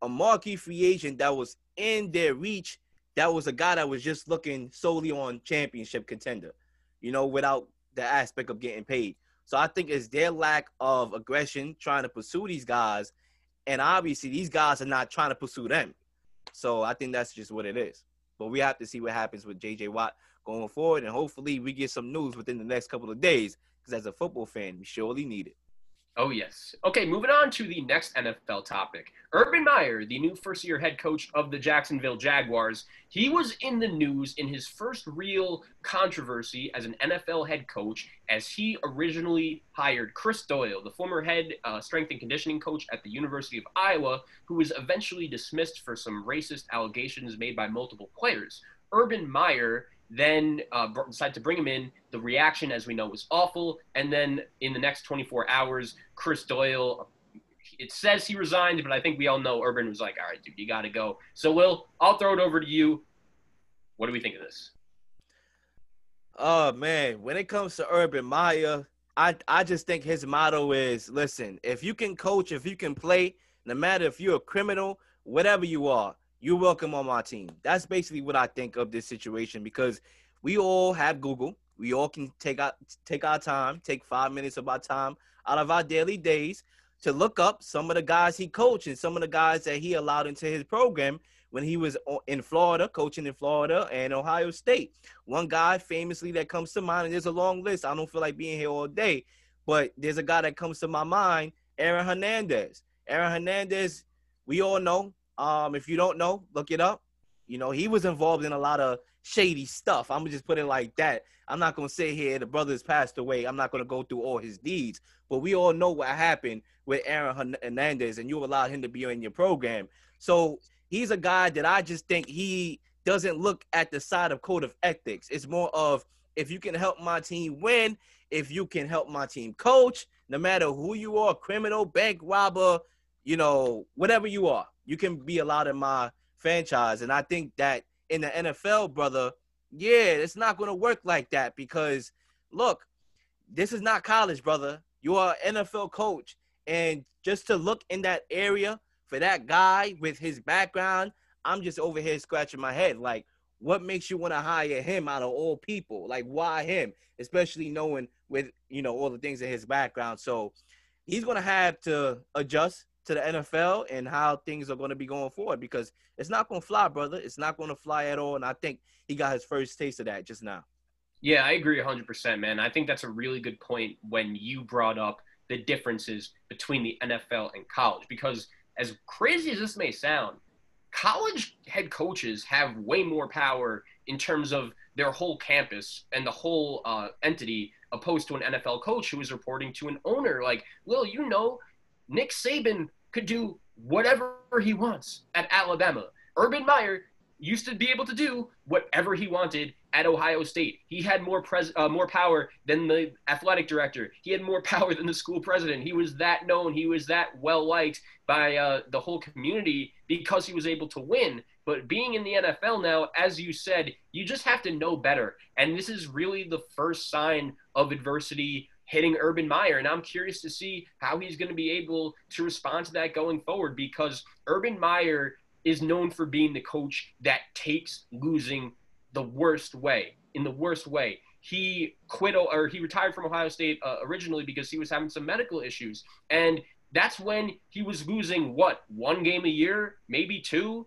a marquee free agent that was in their reach. That was a guy that was just looking solely on championship contender, you know, without the aspect of getting paid. So I think it's their lack of aggression trying to pursue these guys, and obviously these guys are not trying to pursue them. So I think that's just what it is. But we have to see what happens with JJ Watt going forward. And hopefully we get some news within the next couple of days because as a football fan, we surely need it. Oh, yes. Okay, moving on to the next NFL topic. Urban Meyer, the new first year head coach of the Jacksonville Jaguars, he was in the news in his first real controversy as an NFL head coach as he originally hired Chris Doyle, the former head uh, strength and conditioning coach at the University of Iowa, who was eventually dismissed for some racist allegations made by multiple players. Urban Meyer then uh, decided to bring him in. The reaction, as we know, was awful. And then in the next 24 hours, Chris Doyle, it says he resigned, but I think we all know Urban was like, all right, dude, you got to go. So, Will, I'll throw it over to you. What do we think of this? Oh, man. When it comes to Urban Meyer, I, I just think his motto is listen, if you can coach, if you can play, no matter if you're a criminal, whatever you are, you're welcome on my team. That's basically what I think of this situation because we all have Google. We all can take out take our time, take five minutes of our time out of our daily days to look up some of the guys he coached and some of the guys that he allowed into his program when he was in Florida, coaching in Florida and Ohio State. One guy famously that comes to mind, and there's a long list. I don't feel like being here all day, but there's a guy that comes to my mind, Aaron Hernandez. Aaron Hernandez, we all know. Um, if you don't know, look it up. You know, he was involved in a lot of shady stuff. I'm just putting like that. I'm not gonna say here the brother's passed away. I'm not gonna go through all his deeds, but we all know what happened with Aaron Hernandez, and you allowed him to be in your program. So he's a guy that I just think he doesn't look at the side of code of ethics. It's more of if you can help my team win, if you can help my team coach, no matter who you are, criminal, bank robber, you know, whatever you are, you can be allowed in my franchise. And I think that in the NFL, brother, yeah, it's not going to work like that because look, this is not college, brother. You are an NFL coach. And just to look in that area for that guy with his background, I'm just over here scratching my head. Like, what makes you want to hire him out of all people? Like, why him? Especially knowing with you know all the things in his background. So he's gonna have to adjust to the NFL and how things are going to be going forward because it's not going to fly, brother. It's not going to fly at all. And I think he got his first taste of that just now. Yeah, I agree 100%, man. I think that's a really good point when you brought up the differences between the NFL and college because as crazy as this may sound, college head coaches have way more power in terms of their whole campus and the whole uh, entity opposed to an NFL coach who is reporting to an owner. Like, Lil, you know, Nick Saban could do whatever he wants at Alabama. Urban Meyer used to be able to do whatever he wanted at Ohio State. He had more pres- uh, more power than the athletic director. He had more power than the school president. He was that known. He was that well liked by uh, the whole community because he was able to win. But being in the NFL now, as you said, you just have to know better. And this is really the first sign of adversity hitting Urban Meyer. And I'm curious to see how he's going to be able to respond to that going forward because Urban Meyer is known for being the coach that takes losing the worst way, in the worst way. He quit or he retired from Ohio State uh, originally because he was having some medical issues. And that's when he was losing what, one game a year, maybe two?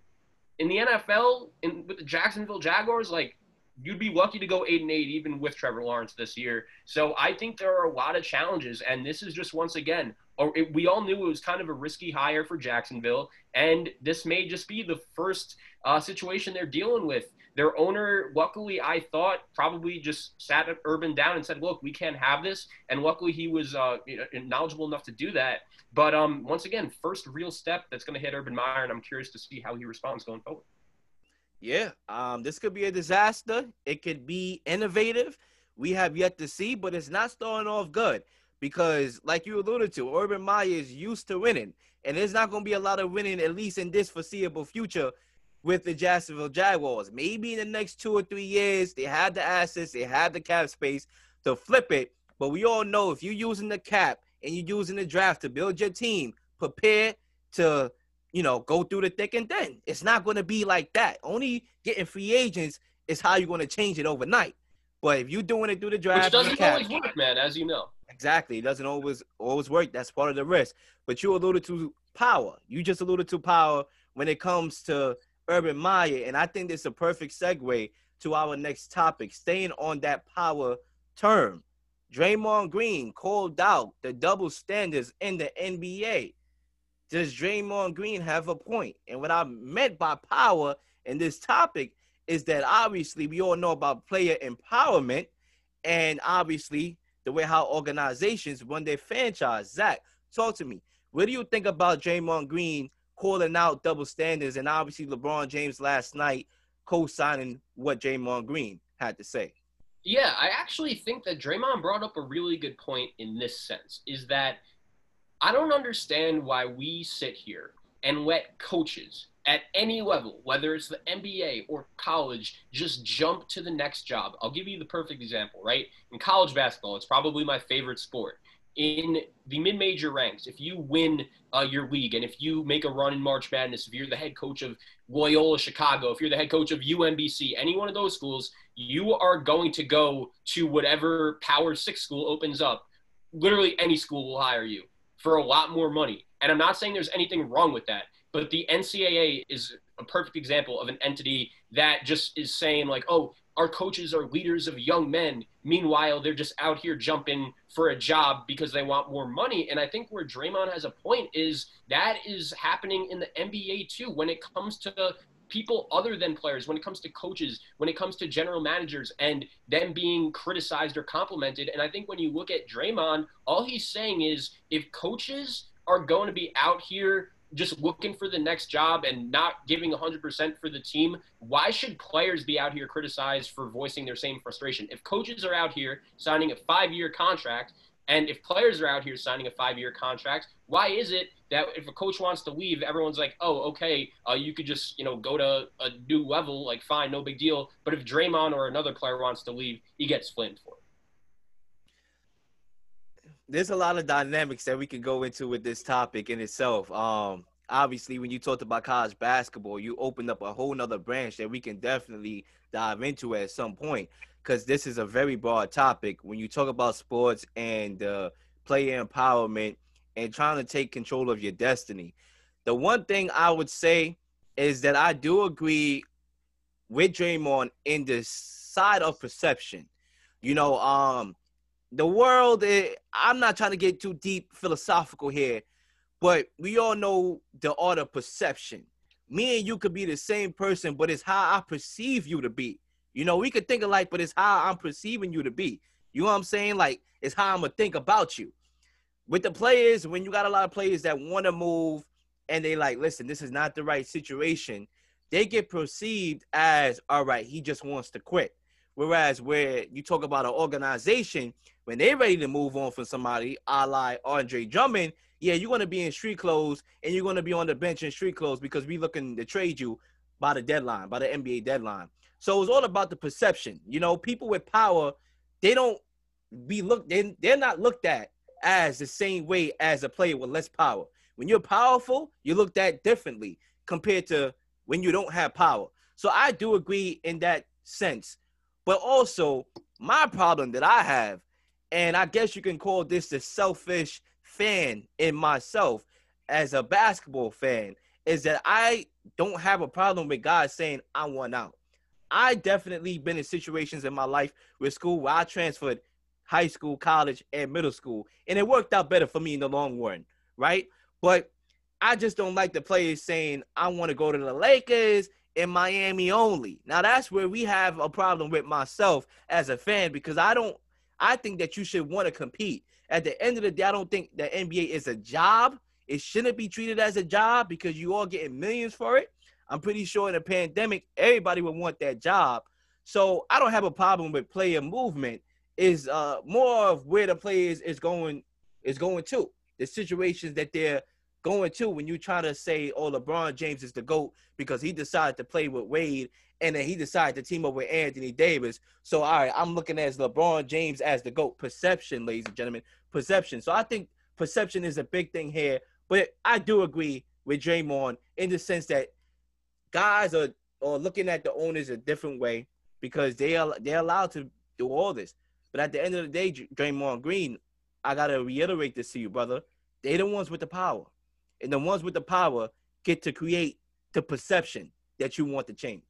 In the NFL, in, with the Jacksonville Jaguars, like you'd be lucky to go eight and eight even with Trevor Lawrence this year. So I think there are a lot of challenges, and this is just once again, or it, we all knew it was kind of a risky hire for Jacksonville, and this may just be the first uh, situation they're dealing with. Their owner, luckily, I thought probably just sat Urban down and said, "Look, we can't have this." And luckily, he was uh, knowledgeable enough to do that. But um, once again, first real step that's going to hit Urban Meyer, and I'm curious to see how he responds going forward. Yeah, um, this could be a disaster. It could be innovative. We have yet to see, but it's not starting off good because, like you alluded to, Urban Meyer is used to winning, and there's not going to be a lot of winning, at least in this foreseeable future, with the Jacksonville Jaguars. Maybe in the next two or three years, they have the assets, they have the cap space to flip it. But we all know if you're using the cap and you're using the draft to build your team, prepare to you know, go through the thick and thin. It's not going to be like that. Only getting free agents is how you're going to change it overnight. But if you're doing it through the draft, which doesn't cap, always work, man, as you know. Exactly, it doesn't always always work. That's part of the risk. But you alluded to power. You just alluded to power when it comes to Urban Meyer, and I think it's a perfect segue to our next topic. Staying on that power term, Draymond Green called out the double standards in the NBA does Draymond Green have a point? And what I meant by power in this topic is that obviously we all know about player empowerment and obviously the way how organizations run their franchise. Zach, talk to me. What do you think about Draymond Green calling out double standards and obviously LeBron James last night co-signing what Draymond Green had to say? Yeah, I actually think that Draymond brought up a really good point in this sense is that – I don't understand why we sit here and let coaches at any level, whether it's the NBA or college, just jump to the next job. I'll give you the perfect example, right? In college basketball, it's probably my favorite sport. In the mid major ranks, if you win uh, your league and if you make a run in March Madness, if you're the head coach of Loyola Chicago, if you're the head coach of UMBC, any one of those schools, you are going to go to whatever Power Six school opens up. Literally, any school will hire you for a lot more money. And I'm not saying there's anything wrong with that, but the NCAA is a perfect example of an entity that just is saying like, oh, our coaches are leaders of young men. Meanwhile, they're just out here jumping for a job because they want more money. And I think where Draymond has a point is that is happening in the NBA too. When it comes to people other than players, when it comes to coaches, when it comes to general managers and them being criticized or complimented. And I think when you look at Draymond, all he's saying is if coaches are going to be out here just looking for the next job and not giving 100% for the team, why should players be out here criticized for voicing their same frustration? If coaches are out here signing a five year contract, and if players are out here signing a five year contract, why is it that if a coach wants to leave, everyone's like, oh, okay, uh, you could just, you know, go to a new level, like, fine, no big deal. But if Draymond or another player wants to leave, he gets flamed for it. There's a lot of dynamics that we can go into with this topic in itself. Um, obviously, when you talked about college basketball, you opened up a whole nother branch that we can definitely dive into at some point because this is a very broad topic. When you talk about sports and uh, player empowerment – and trying to take control of your destiny. The one thing I would say is that I do agree with Draymond in the side of perception. You know, um, the world. Is, I'm not trying to get too deep philosophical here, but we all know the art of perception. Me and you could be the same person, but it's how I perceive you to be. You know, we could think of alike, but it's how I'm perceiving you to be. You know what I'm saying? Like, it's how I'm gonna think about you with the players, when you got a lot of players that want to move and they like, listen, this is not the right situation, they get perceived as, all right, he just wants to quit. Whereas where you talk about an organization, when they're ready to move on from somebody, a la Andre Drummond, yeah, you're to be in street clothes and you're to be on the bench in street clothes because we looking to trade you by the deadline, by the NBA deadline. So it's all about the perception. You know, people with power, they don't be looked, they, they're not looked at as the same way as a player with less power. When you're powerful, you look at differently compared to when you don't have power. So I do agree in that sense. But also, my problem that I have, and I guess you can call this the selfish fan in myself as a basketball fan, is that I don't have a problem with guys saying I want out. I definitely been in situations in my life with school where I transferred high school, college, and middle school. And it worked out better for me in the long run, right? But I just don't like the players saying, I want to go to the Lakers in Miami only. Now that's where we have a problem with myself as a fan because I don't I think that you should want to compete. At the end of the day, I don't think the NBA is a job. It shouldn't be treated as a job because you all getting millions for it. I'm pretty sure in a pandemic, everybody would want that job. So I don't have a problem with player movement is uh more of where the players is going is going to the situations that they're going to when you try to say oh LeBron James is the GOAT because he decided to play with Wade and then he decided to team up with Anthony Davis. So all right, I'm looking at LeBron James as the GOAT. Perception, ladies and gentlemen. Perception. So I think perception is a big thing here. But I do agree with Draymond in the sense that guys are, are looking at the owners a different way because they are they're allowed to do all this. But at the end of the day, Draymond Green, I gotta reiterate this to you, brother. They're the ones with the power, and the ones with the power get to create the perception that you want to change.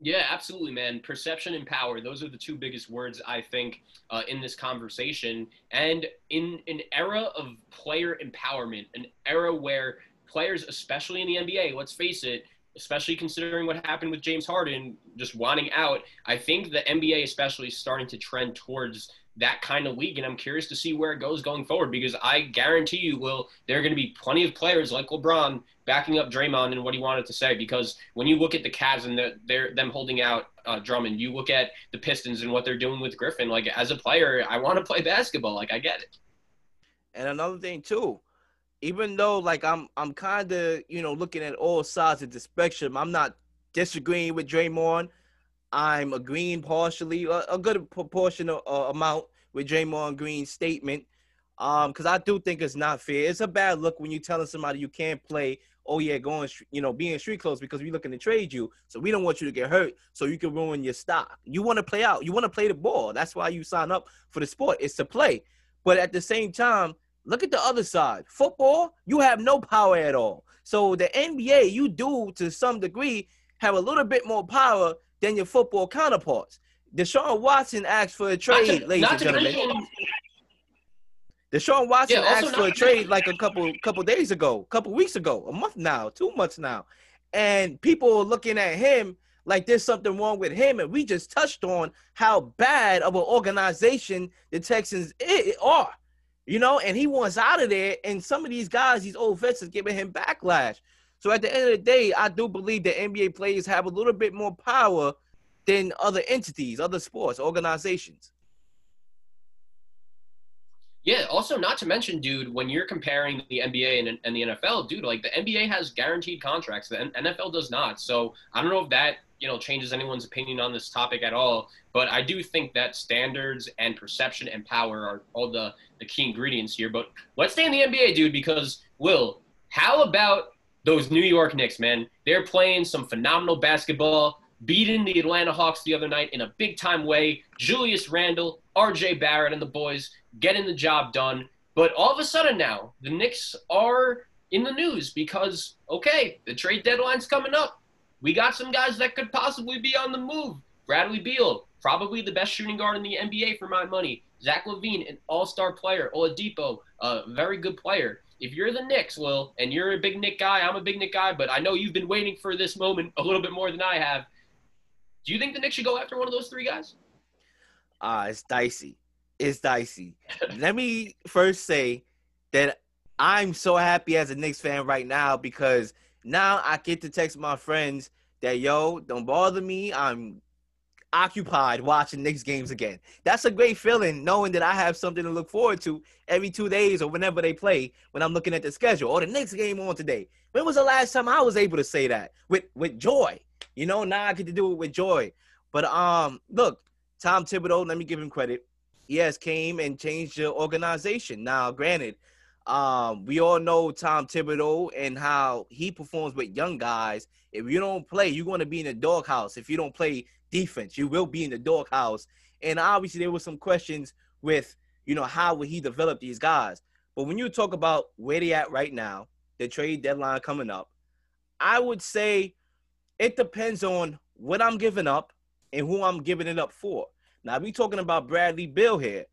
Yeah, absolutely, man. Perception and power; those are the two biggest words I think uh, in this conversation. And in an era of player empowerment, an era where players, especially in the NBA, let's face it, especially considering what happened with James Harden just wanting out. I think the NBA, especially, is starting to trend towards that kind of league, and I'm curious to see where it goes going forward because I guarantee you, will there are going to be plenty of players like LeBron backing up Draymond and what he wanted to say. Because when you look at the Cavs and the, they're them holding out uh, Drummond, you look at the Pistons and what they're doing with Griffin. Like as a player, I want to play basketball. Like I get it. And another thing too, even though like I'm I'm kind of you know looking at all sides of the spectrum, I'm not disagreeing with Draymond. I'm agreeing partially, a, a good proportional uh, amount with Draymond Green's statement, um, because I do think it's not fair. It's a bad look when you're telling somebody you can't play. Oh yeah, going you know being street clothes because we're looking to trade you, so we don't want you to get hurt, so you can ruin your stock. You want to play out. You want to play the ball. That's why you sign up for the sport. It's to play. But at the same time, Look at the other side. Football, you have no power at all. So the NBA, you do to some degree have a little bit more power than your football counterparts. Deshaun Watson asked for a trade, to, ladies and gentlemen. Mention, Deshaun Watson yeah, asked for a trade like a couple couple days ago, couple weeks ago, a month now, two months now, and people are looking at him like there's something wrong with him. And we just touched on how bad of an organization the Texans are, you know. And he wants out of there, and some of these guys, these old vets, is giving him backlash. So at the end of the day, I do believe that NBA players have a little bit more power than other entities, other sports, organizations. Yeah. Also, not to mention, dude, when you're comparing the NBA and, and the NFL, dude, like the NBA has guaranteed contracts, the NFL does not. So I don't know if that you know changes anyone's opinion on this topic at all. But I do think that standards and perception and power are all the the key ingredients here. But let's stay in the NBA, dude, because Will, how about those New York Knicks, man? They're playing some phenomenal basketball beating the Atlanta Hawks the other night in a big time way. Julius Randle, RJ Barrett, and the boys getting the job done. But all of a sudden now, the Knicks are in the news because, okay, the trade deadline's coming up. We got some guys that could possibly be on the move. Bradley Beal, probably the best shooting guard in the NBA for my money. Zach LaVine, an all-star player. Oladipo, a very good player. If you're the Knicks, Will, and you're a big Knick guy, I'm a big Knick guy, but I know you've been waiting for this moment a little bit more than I have. Do you think the Knicks should go after one of those three guys? Ah, uh, it's dicey. It's dicey. Let me first say that I'm so happy as a Knicks fan right now because now I get to text my friends that yo, don't bother me. I'm occupied watching Knicks games again. That's a great feeling knowing that I have something to look forward to every two days or whenever they play when I'm looking at the schedule or the Knicks game on today. When was the last time I was able to say that with with joy? You know, now I get to do it with joy. But um, look, Tom Thibodeau, let me give him credit. He has came and changed the organization. Now, granted, um, we all know Tom Thibodeau and how he performs with young guys. If you don't play, you're going to be in the doghouse. If you don't play defense, you will be in the doghouse. And obviously, there were some questions with, you know, how would he develop these guys? But when you talk about where they at right now, the trade deadline coming up, I would say it depends on what I'm giving up and who I'm giving it up for. Now, we talking about Bradley Beal here.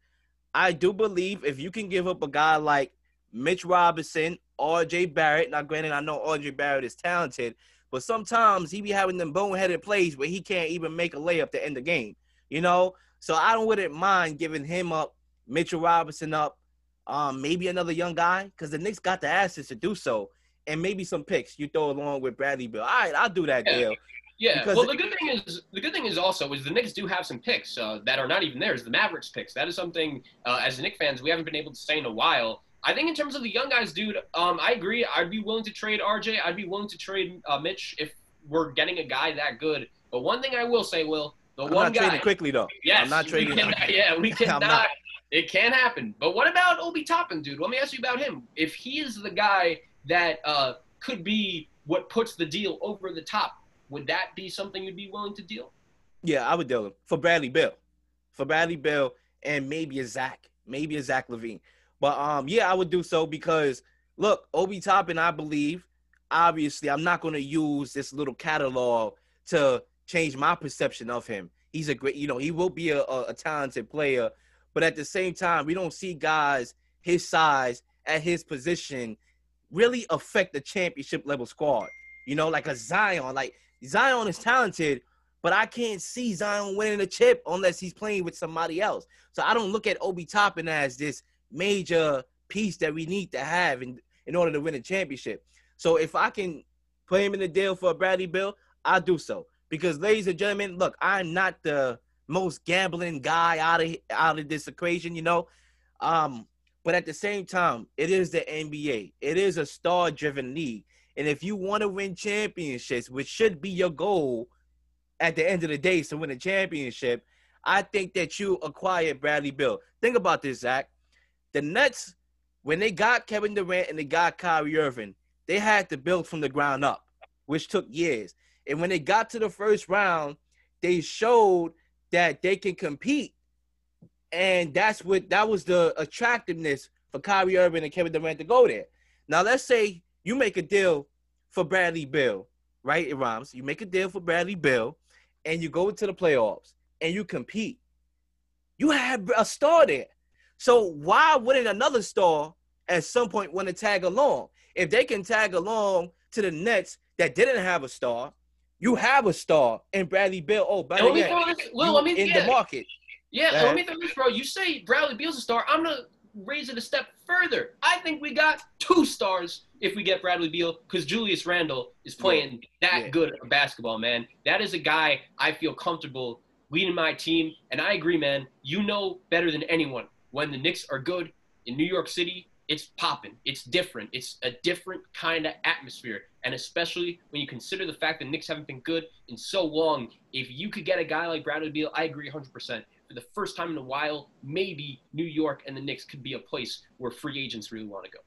I do believe if you can give up a guy like Mitch Robinson, RJ Barrett. Now, granted, I know RJ Barrett is talented, but sometimes he be having them boneheaded plays where he can't even make a layup to end the game. You know, so I don't wouldn't mind giving him up, Mitchell Robinson up, um, maybe another young guy because the Knicks got the assets to do so and maybe some picks you throw along with Bradley Beal. All right, I'll do that yeah. deal. Yeah. Because well, the good thing is the good thing is also is the Knicks do have some picks uh, that are not even theirs. The Mavericks picks. That is something uh, as Knicks fans we haven't been able to say in a while. I think in terms of the young guys, dude, um, I agree. I'd be willing to trade RJ. I'd be willing to trade uh, Mitch if we're getting a guy that good. But one thing I will say, Will, the I'm one not guy trading quickly though. Yes, I'm not trading. We yeah, we cannot. It can happen. But what about Obi Toppin, dude? Let me ask you about him. If he is the guy that uh, could be what puts the deal over the top. Would that be something you'd be willing to deal? Yeah, I would deal him for Bradley Beal, for Bradley Beal, and maybe a Zach, maybe a Zach LaVine. But um, yeah, I would do so because look, Obi Toppin, I believe. Obviously, I'm not going to use this little catalog to change my perception of him. He's a great, you know, he will be a, a, a talented player, but at the same time, we don't see guys his size at his position really affect the championship level squad. You know, like a Zion. Like Zion is talented, but I can't see Zion winning a chip unless he's playing with somebody else. So I don't look at Obi Toppin as this major piece that we need to have in, in order to win a championship. So if I can put him in the deal for Bradley Beal, I'll do so. Because ladies and gentlemen, look, I'm not the most gambling guy out of out of this equation, you know. Um, but at the same time, it is the NBA. It is a star driven league. And if you want to win championships, which should be your goal at the end of the day to win a championship, I think that you acquire Bradley Beal. Think about this, Zach. The Nets, when they got Kevin Durant and they got Kyrie Irving, they had to build from the ground up, which took years. And when they got to the first round, they showed that they can compete and that's what that was the attractiveness for Kyrie Irving and Kevin Durant to go there. Now let's say you make a deal for Bradley Beal, right? It rhymes. You make a deal for Bradley Beal, and you go into the playoffs and you compete. You have a star there. So why wouldn't another star at some point want to tag along? If they can tag along to the Nets that didn't have a star, you have a star in Bradley Beal. Oh, by the way, Will, I mean, in yeah. the market. Yeah, let me throw this, bro. You say Bradley Beal's a star. I'm gonna raise it a step further. I think we got two stars if we get Bradley Beal because Julius Randle is playing yeah. that yeah. good of basketball, man. That is a guy I feel comfortable leading my team. And I agree, man. You know better than anyone when the Knicks are good in New York City. It's popping. It's different. It's a different kind of atmosphere. And especially when you consider the fact that Knicks haven't been good in so long, if you could get a guy like Bradley Beal, I agree 100% for the first time in a while, maybe New York and the Knicks could be a place where free agents really want to go.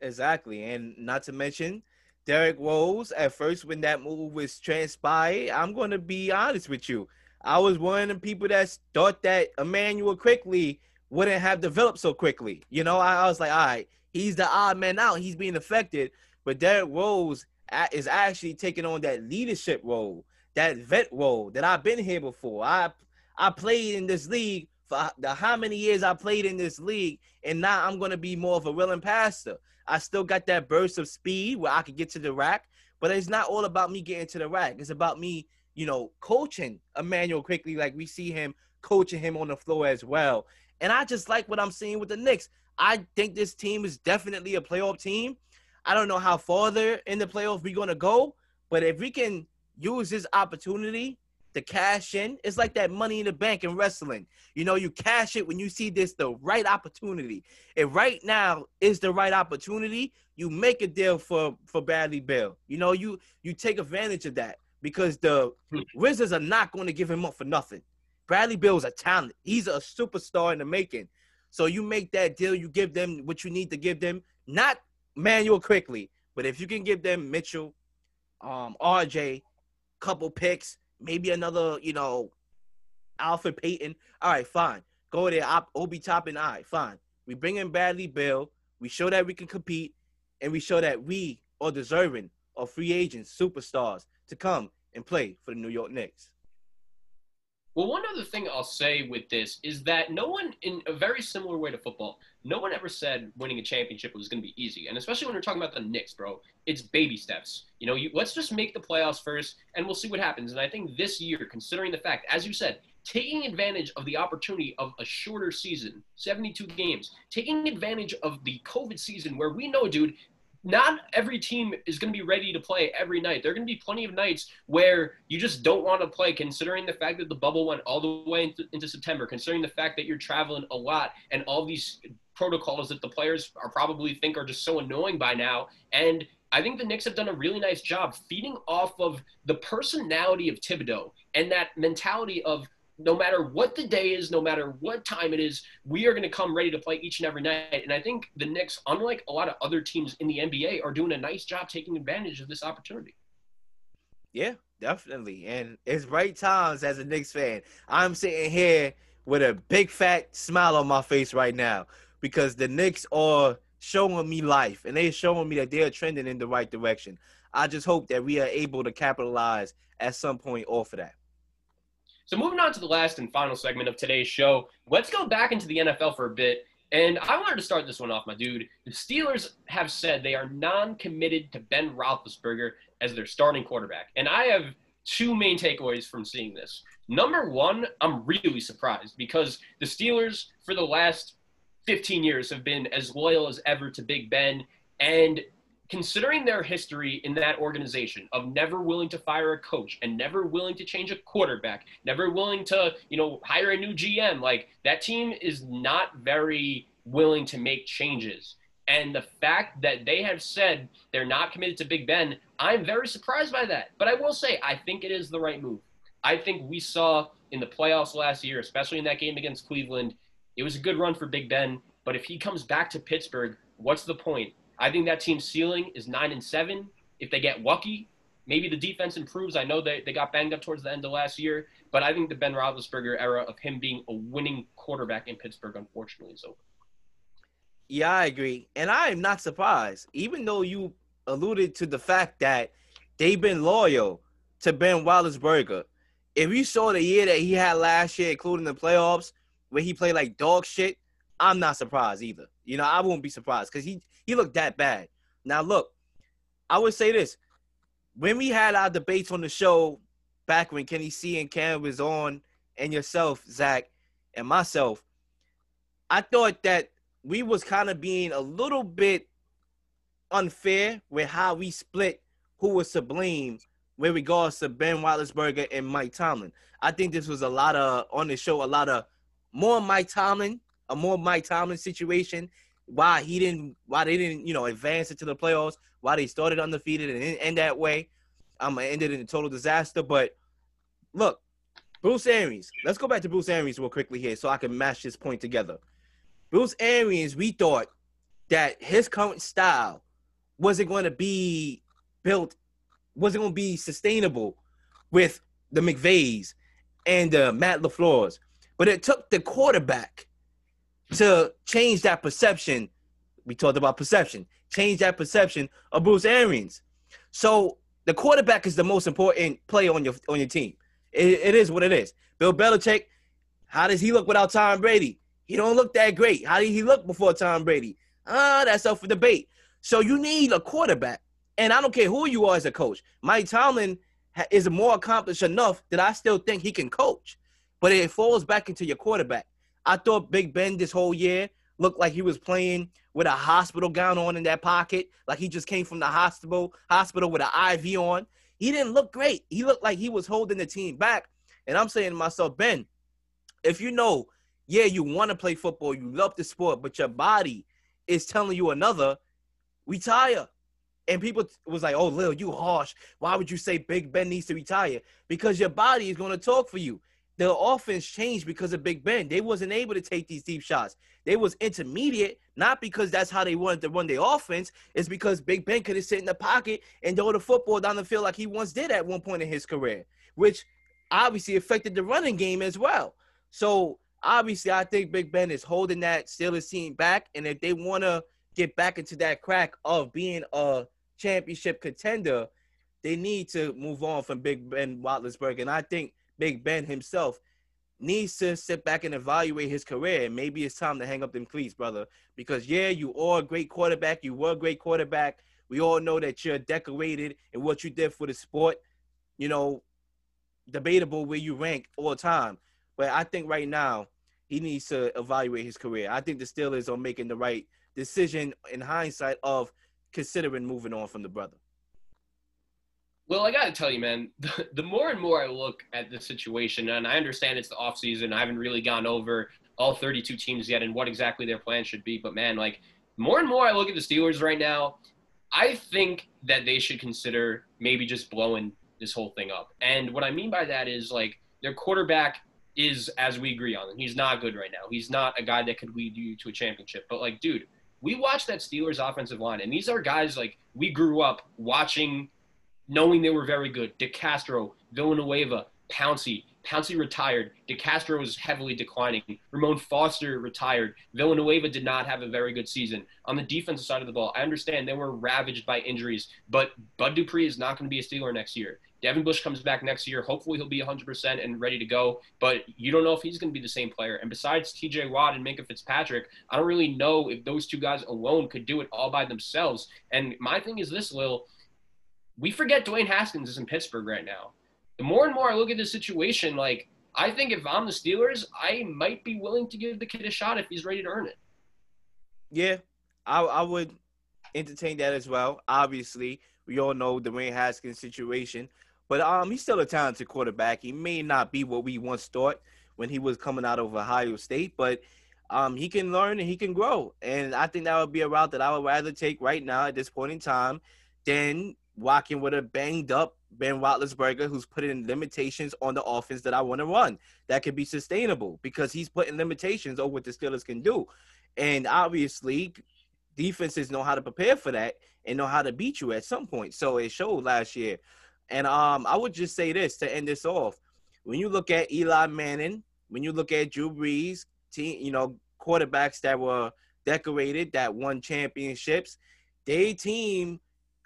Exactly. And not to mention, Derrick Rose, at first when that move was transpired, I'm going to be honest with you. I was one of the people that thought that Emmanuel Quickley wouldn't have developed so quickly. You know, I, I was like, all right, he's the odd man out. He's being affected. But Derrick Rose is actually taking on that leadership role, that vet role that I've been here before. I I played in this league for the how many years I played in this league, and now I'm gonna be more of a willing passer. I still got that burst of speed where I could get to the rack, but it's not all about me getting to the rack. It's about me, you know, coaching Emmanuel Quickley, like we see him coaching him on the floor as well. And I just like what I'm seeing with the Knicks. I think this team is definitely a playoff team. I don't know how farther in the playoffs we're gonna go, but if we can use this opportunity to cash in. It's like that money in the bank in wrestling. You know, you cash it when you see this the right opportunity. And right now is the right opportunity, you make a deal for for Bradley Beal. You know, you you take advantage of that because the Wizards are not going to give him up for nothing. Bradley Beal's a talent. He's a superstar in the making. So you make that deal, you give them what you need to give them, not Manuel Quickley, but if you can give them Mitchell, um, RJ, couple picks, maybe another, you know, Elfrid Payton. All right, fine. Go there, Obi Toppin. All right, fine. We bring in Bradley Beal. We show that we can compete, and we show that we are deserving of free agents, superstars to come and play for the New York Knicks. Well, one other thing I'll say with this is that no one, in a very similar way to football, no one ever said winning a championship was going to be easy. And especially when we're talking about the Knicks, bro, it's baby steps. You know, you, let's just make the playoffs first, and we'll see what happens. And I think this year, considering the fact, as you said, taking advantage of the opportunity of a shorter season, 72 games, taking advantage of the COVID season where we know, dude, not every team is going to be ready to play every night. There are going to be plenty of nights where you just don't want to play, considering the fact that the bubble went all the way into, into, September, considering the fact that you're traveling a lot and all these protocols that the players are probably think are just so annoying by now. And I think the Knicks have done a really nice job feeding off of the personality of Thibodeau and that mentality of no matter what the day is, no matter what time it is, we are going to come ready to play each and every night. And I think the Knicks, unlike a lot of other teams in the NBA, are doing a nice job taking advantage of this opportunity. Yeah, definitely. And it's right times as a Knicks fan. I'm sitting here with a big fat smile on my face right now because the Knicks are showing me life and they're showing me that they're trending in the right direction. I just hope that we are able to capitalize at some point off of that. So moving on to the last and final segment of today's show, let's go back into the NFL for a bit. And I wanted to start this one off, my dude. The Steelers have said they are non-committed to Ben Roethlisberger as their starting quarterback, and I have two main takeaways from seeing this. Number one, I'm really surprised because the Steelers, for the last 15 years, have been as loyal as ever to Big Ben, and considering their history in that organization of never willing to fire a coach and never willing to change a quarterback, never willing to, you know, hire a new GM, like that team is not very willing to make changes. And the fact that they have said they're not committed to Big Ben, I'm very surprised by that. But I will say, I think it is the right move. I think we saw in the playoffs last year, especially in that game against Cleveland, it was a good run for Big Ben. But if he comes back to Pittsburgh, what's the point? I think that team's ceiling is nine and seven. If they get lucky, maybe the defense improves. I know they, they got banged up towards the end of last year, but I think the Ben Roethlisberger era of him being a winning quarterback in Pittsburgh, unfortunately, is over. Yeah, I agree, and I am not surprised. Even though you alluded to the fact that they've been loyal to Ben Roethlisberger. If you saw the year that he had last year, including the playoffs, where he played like dog shit, I'm not surprised either. You know, I won't be surprised because he he looked that bad. Now look, I would say this: when we had our debates on the show back when Kenny C and Cam was on, and yourself, Zach, and myself, I thought that we was kind of being a little bit unfair with how we split who was to blame with regards to Ben Roethlisberger and Mike Tomlin. I think this was a lot of on the show, a lot of more Mike Tomlin, a more Mike Tomlin situation. Why he didn't, why they didn't, you know, advance into the playoffs. Why they started undefeated and end that way. Um, ended in a total disaster. But look, Bruce Arians. Let's go back to Bruce Arians real quickly here, so I can match this point together. Bruce Arians, we thought that his current style wasn't going to be built, wasn't going to be sustainable with the McVays and uh, Matt LaFleur's. But it took the quarterback to change that perception. We talked about perception. Change that perception of Bruce Arians. So the quarterback is the most important player on your on your team. It, it is what it is. Bill Belichick, how does he look without Tom Brady? He don't look that great. How did he look before Tom Brady? Ah, that's up for debate. So you need a quarterback. And I don't care who you are as a coach. Mike Tomlin is more accomplished enough that I still think he can coach. But it falls back into your quarterback. I thought Big Ben this whole year looked like he was playing with a hospital gown on in that pocket, like he just came from the hospital hospital with an IV on. He didn't look great. He looked like he was holding the team back. And I'm saying to myself, Ben, if you know, yeah, you want to play football, you love the sport, but your body is telling you another, retire. And people was like, "Oh, Lil, you harsh. Why would you say Big Ben needs to retire? Because your body is going to talk for you. The offense changed because of Big Ben. They wasn't able to take these deep shots. They was intermediate, not because that's how they wanted to run their offense. It's because Big Ben could have sit in the pocket and throw the football down the field like he once did at one point in his career, which obviously affected the running game as well. So obviously, I think Big Ben is holding that Steelers team back, and if they want to get back into that crack of being a championship contender, they need to move on from Big Ben Roethlisberger. And I think Big Ben himself needs to sit back and evaluate his career. Maybe it's time to hang up them cleats, brother. Because yeah, you are a great quarterback. You were a great quarterback. We all know that you're decorated and what you did for the sport. You know, debatable where you rank all time. But I think right now he needs to evaluate his career. I think the Steelers are making the right decision in hindsight of considering moving on from the brother. Well, I got to tell you, man, the, the, more and more I look at the situation, and I understand it's the offseason, I haven't really gone over all 32 teams yet and what exactly their plan should be. But, man, like, more and more I look at the Steelers right now, I think that they should consider maybe just blowing this whole thing up. And what I mean by that is, like, their quarterback is, as we agree on, he's not good right now. He's not a guy that could lead you to a championship. But, like, dude, we watched that Steelers offensive line, and these are guys, like, we grew up watching – knowing they were very good. DeCastro, Villanueva, Pouncey. Pouncey retired. DeCastro was heavily declining. Ramon Foster retired. Villanueva did not have a very good season. On the defensive side of the ball, I understand they were ravaged by injuries, but Bud Dupree is not going to be a Steeler next year. Devin Bush comes back next year. Hopefully, he'll be 100% and ready to go, but you don't know if he's going to be the same player. And besides TJ Watt and Minkah Fitzpatrick, I don't really know if those two guys alone could do it all by themselves. And my thing is this, Lil we forget Dwayne Haskins is in Pittsburgh right now. The more and more I look at this situation, like I think if I'm the Steelers, I might be willing to give the kid a shot if he's ready to earn it. Yeah, I, I would entertain that as well. Obviously, we all know the Dwayne Haskins' situation, but um, he's still a talented quarterback. He may not be what we once thought when he was coming out of Ohio State, but um, he can learn and he can grow. And I think that would be a route that I would rather take right now at this point in time than walking with a banged up Ben Roethlisberger who's putting limitations on the offense that I want to run that could be sustainable because he's putting limitations on what the Steelers can do. And obviously, defenses know how to prepare for that and know how to beat you at some point. So it showed last year. And um, I would just say this to end this off. When you look at Eli Manning, when you look at Drew Brees, team, you know, quarterbacks that were decorated, that won championships, they team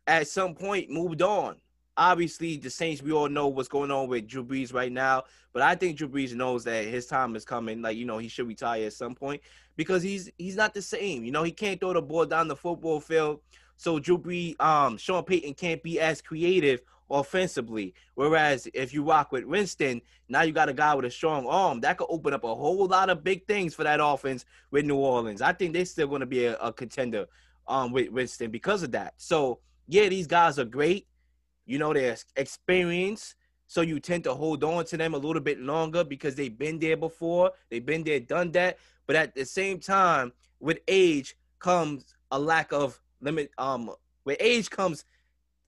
at some point moved on. Obviously, the Saints, we all know what's going on with Drew Brees right now, but I think Drew Brees knows that his time is coming. Like, you know, he should retire at some point because he's he's not the same. You know, he can't throw the ball down the football field. So Drew Brees, um, Sean Payton can't be as creative offensively. Whereas if you rock with Winston, now you got a guy with a strong arm that could open up a whole lot of big things for that offense with New Orleans. I think they're still going to be a, a contender um, with Winston because of that. So yeah, these guys are great. You know, they're experienced. So you tend to hold on to them a little bit longer because they've been there before. They've been there, done that. But at the same time, with age comes a lack of limit. Um, with age comes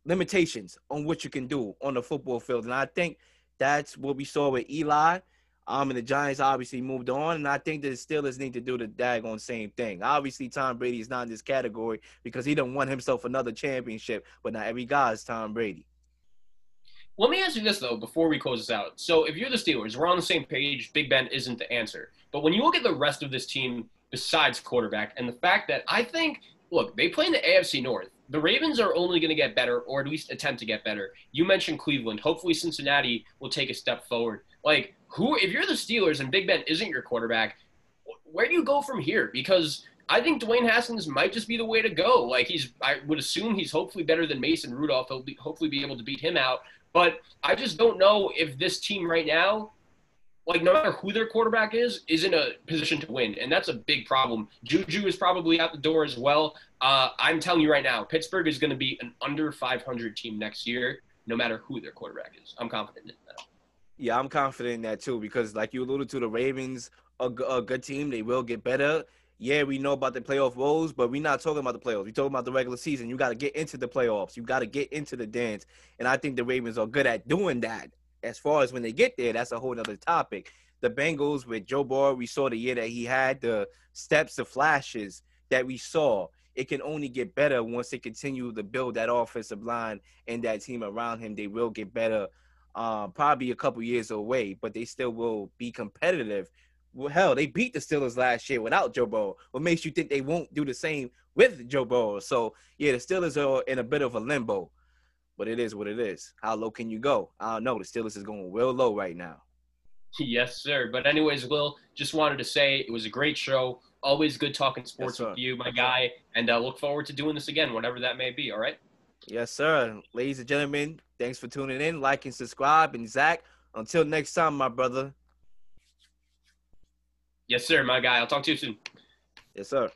limitations on what you can do on the football field, and I think that's what we saw with Eli. Um, and the Giants obviously moved on, and I think the Steelers need to do the daggone same thing. Obviously, Tom Brady is not in this category because he don't want himself another championship, but not every guy is Tom Brady. Let me ask you this though, before we close this out. So, if you're the Steelers, we're on the same page. Big Ben isn't the answer, but when you look at the rest of this team, besides quarterback, and the fact that I think, look, they play in the AFC North. The Ravens are only going to get better, or at least attempt to get better. You mentioned Cleveland. Hopefully, Cincinnati will take a step forward. Like, who if you're the Steelers and Big Ben isn't your quarterback, where do you go from here? Because I think Dwayne Haskins might just be the way to go. Like he's, I would assume he's hopefully better than Mason Rudolph. He'll be, hopefully be able to beat him out. But I just don't know if this team right now, like no matter who their quarterback is, is in a position to win, and that's a big problem. Juju is probably out the door as well. Uh, I'm telling you right now, Pittsburgh is going to be an under 500 team next year, no matter who their quarterback is. I'm confident in that. Yeah, I'm confident in that too because, like you alluded to, the Ravens are a good team. They will get better. Yeah, we know about the playoff woes, but we're not talking about the playoffs. We're talking about the regular season. You got to get into the playoffs. You got to get into the dance, and I think the Ravens are good at doing that. As far as when they get there, that's a whole other topic. The Bengals with Joe Burrow, we saw the year that he had the steps, the flashes that we saw. It can only get better once they continue to build that offensive line and that team around him. They will get better um, probably a couple years away, but they still will be competitive. Well, hell, they beat the Steelers last year without Joe Burrow. What makes you think they won't do the same with Joe Burrow? So yeah, the Steelers are in a bit of a limbo, but it is what it is. How low can you go? I don't know. The Steelers is going real low right now. Yes, sir. But anyways, Will, just wanted to say it was a great show. Always good talking sports yes, with you, my guy, and uh, look forward to doing this again, whatever that may be. All right. Yes, sir. Ladies and gentlemen, thanks for tuning in. Like and subscribe. And Zach, until next time, my brother. Yes, sir, my guy. I'll talk to you soon. Yes, sir.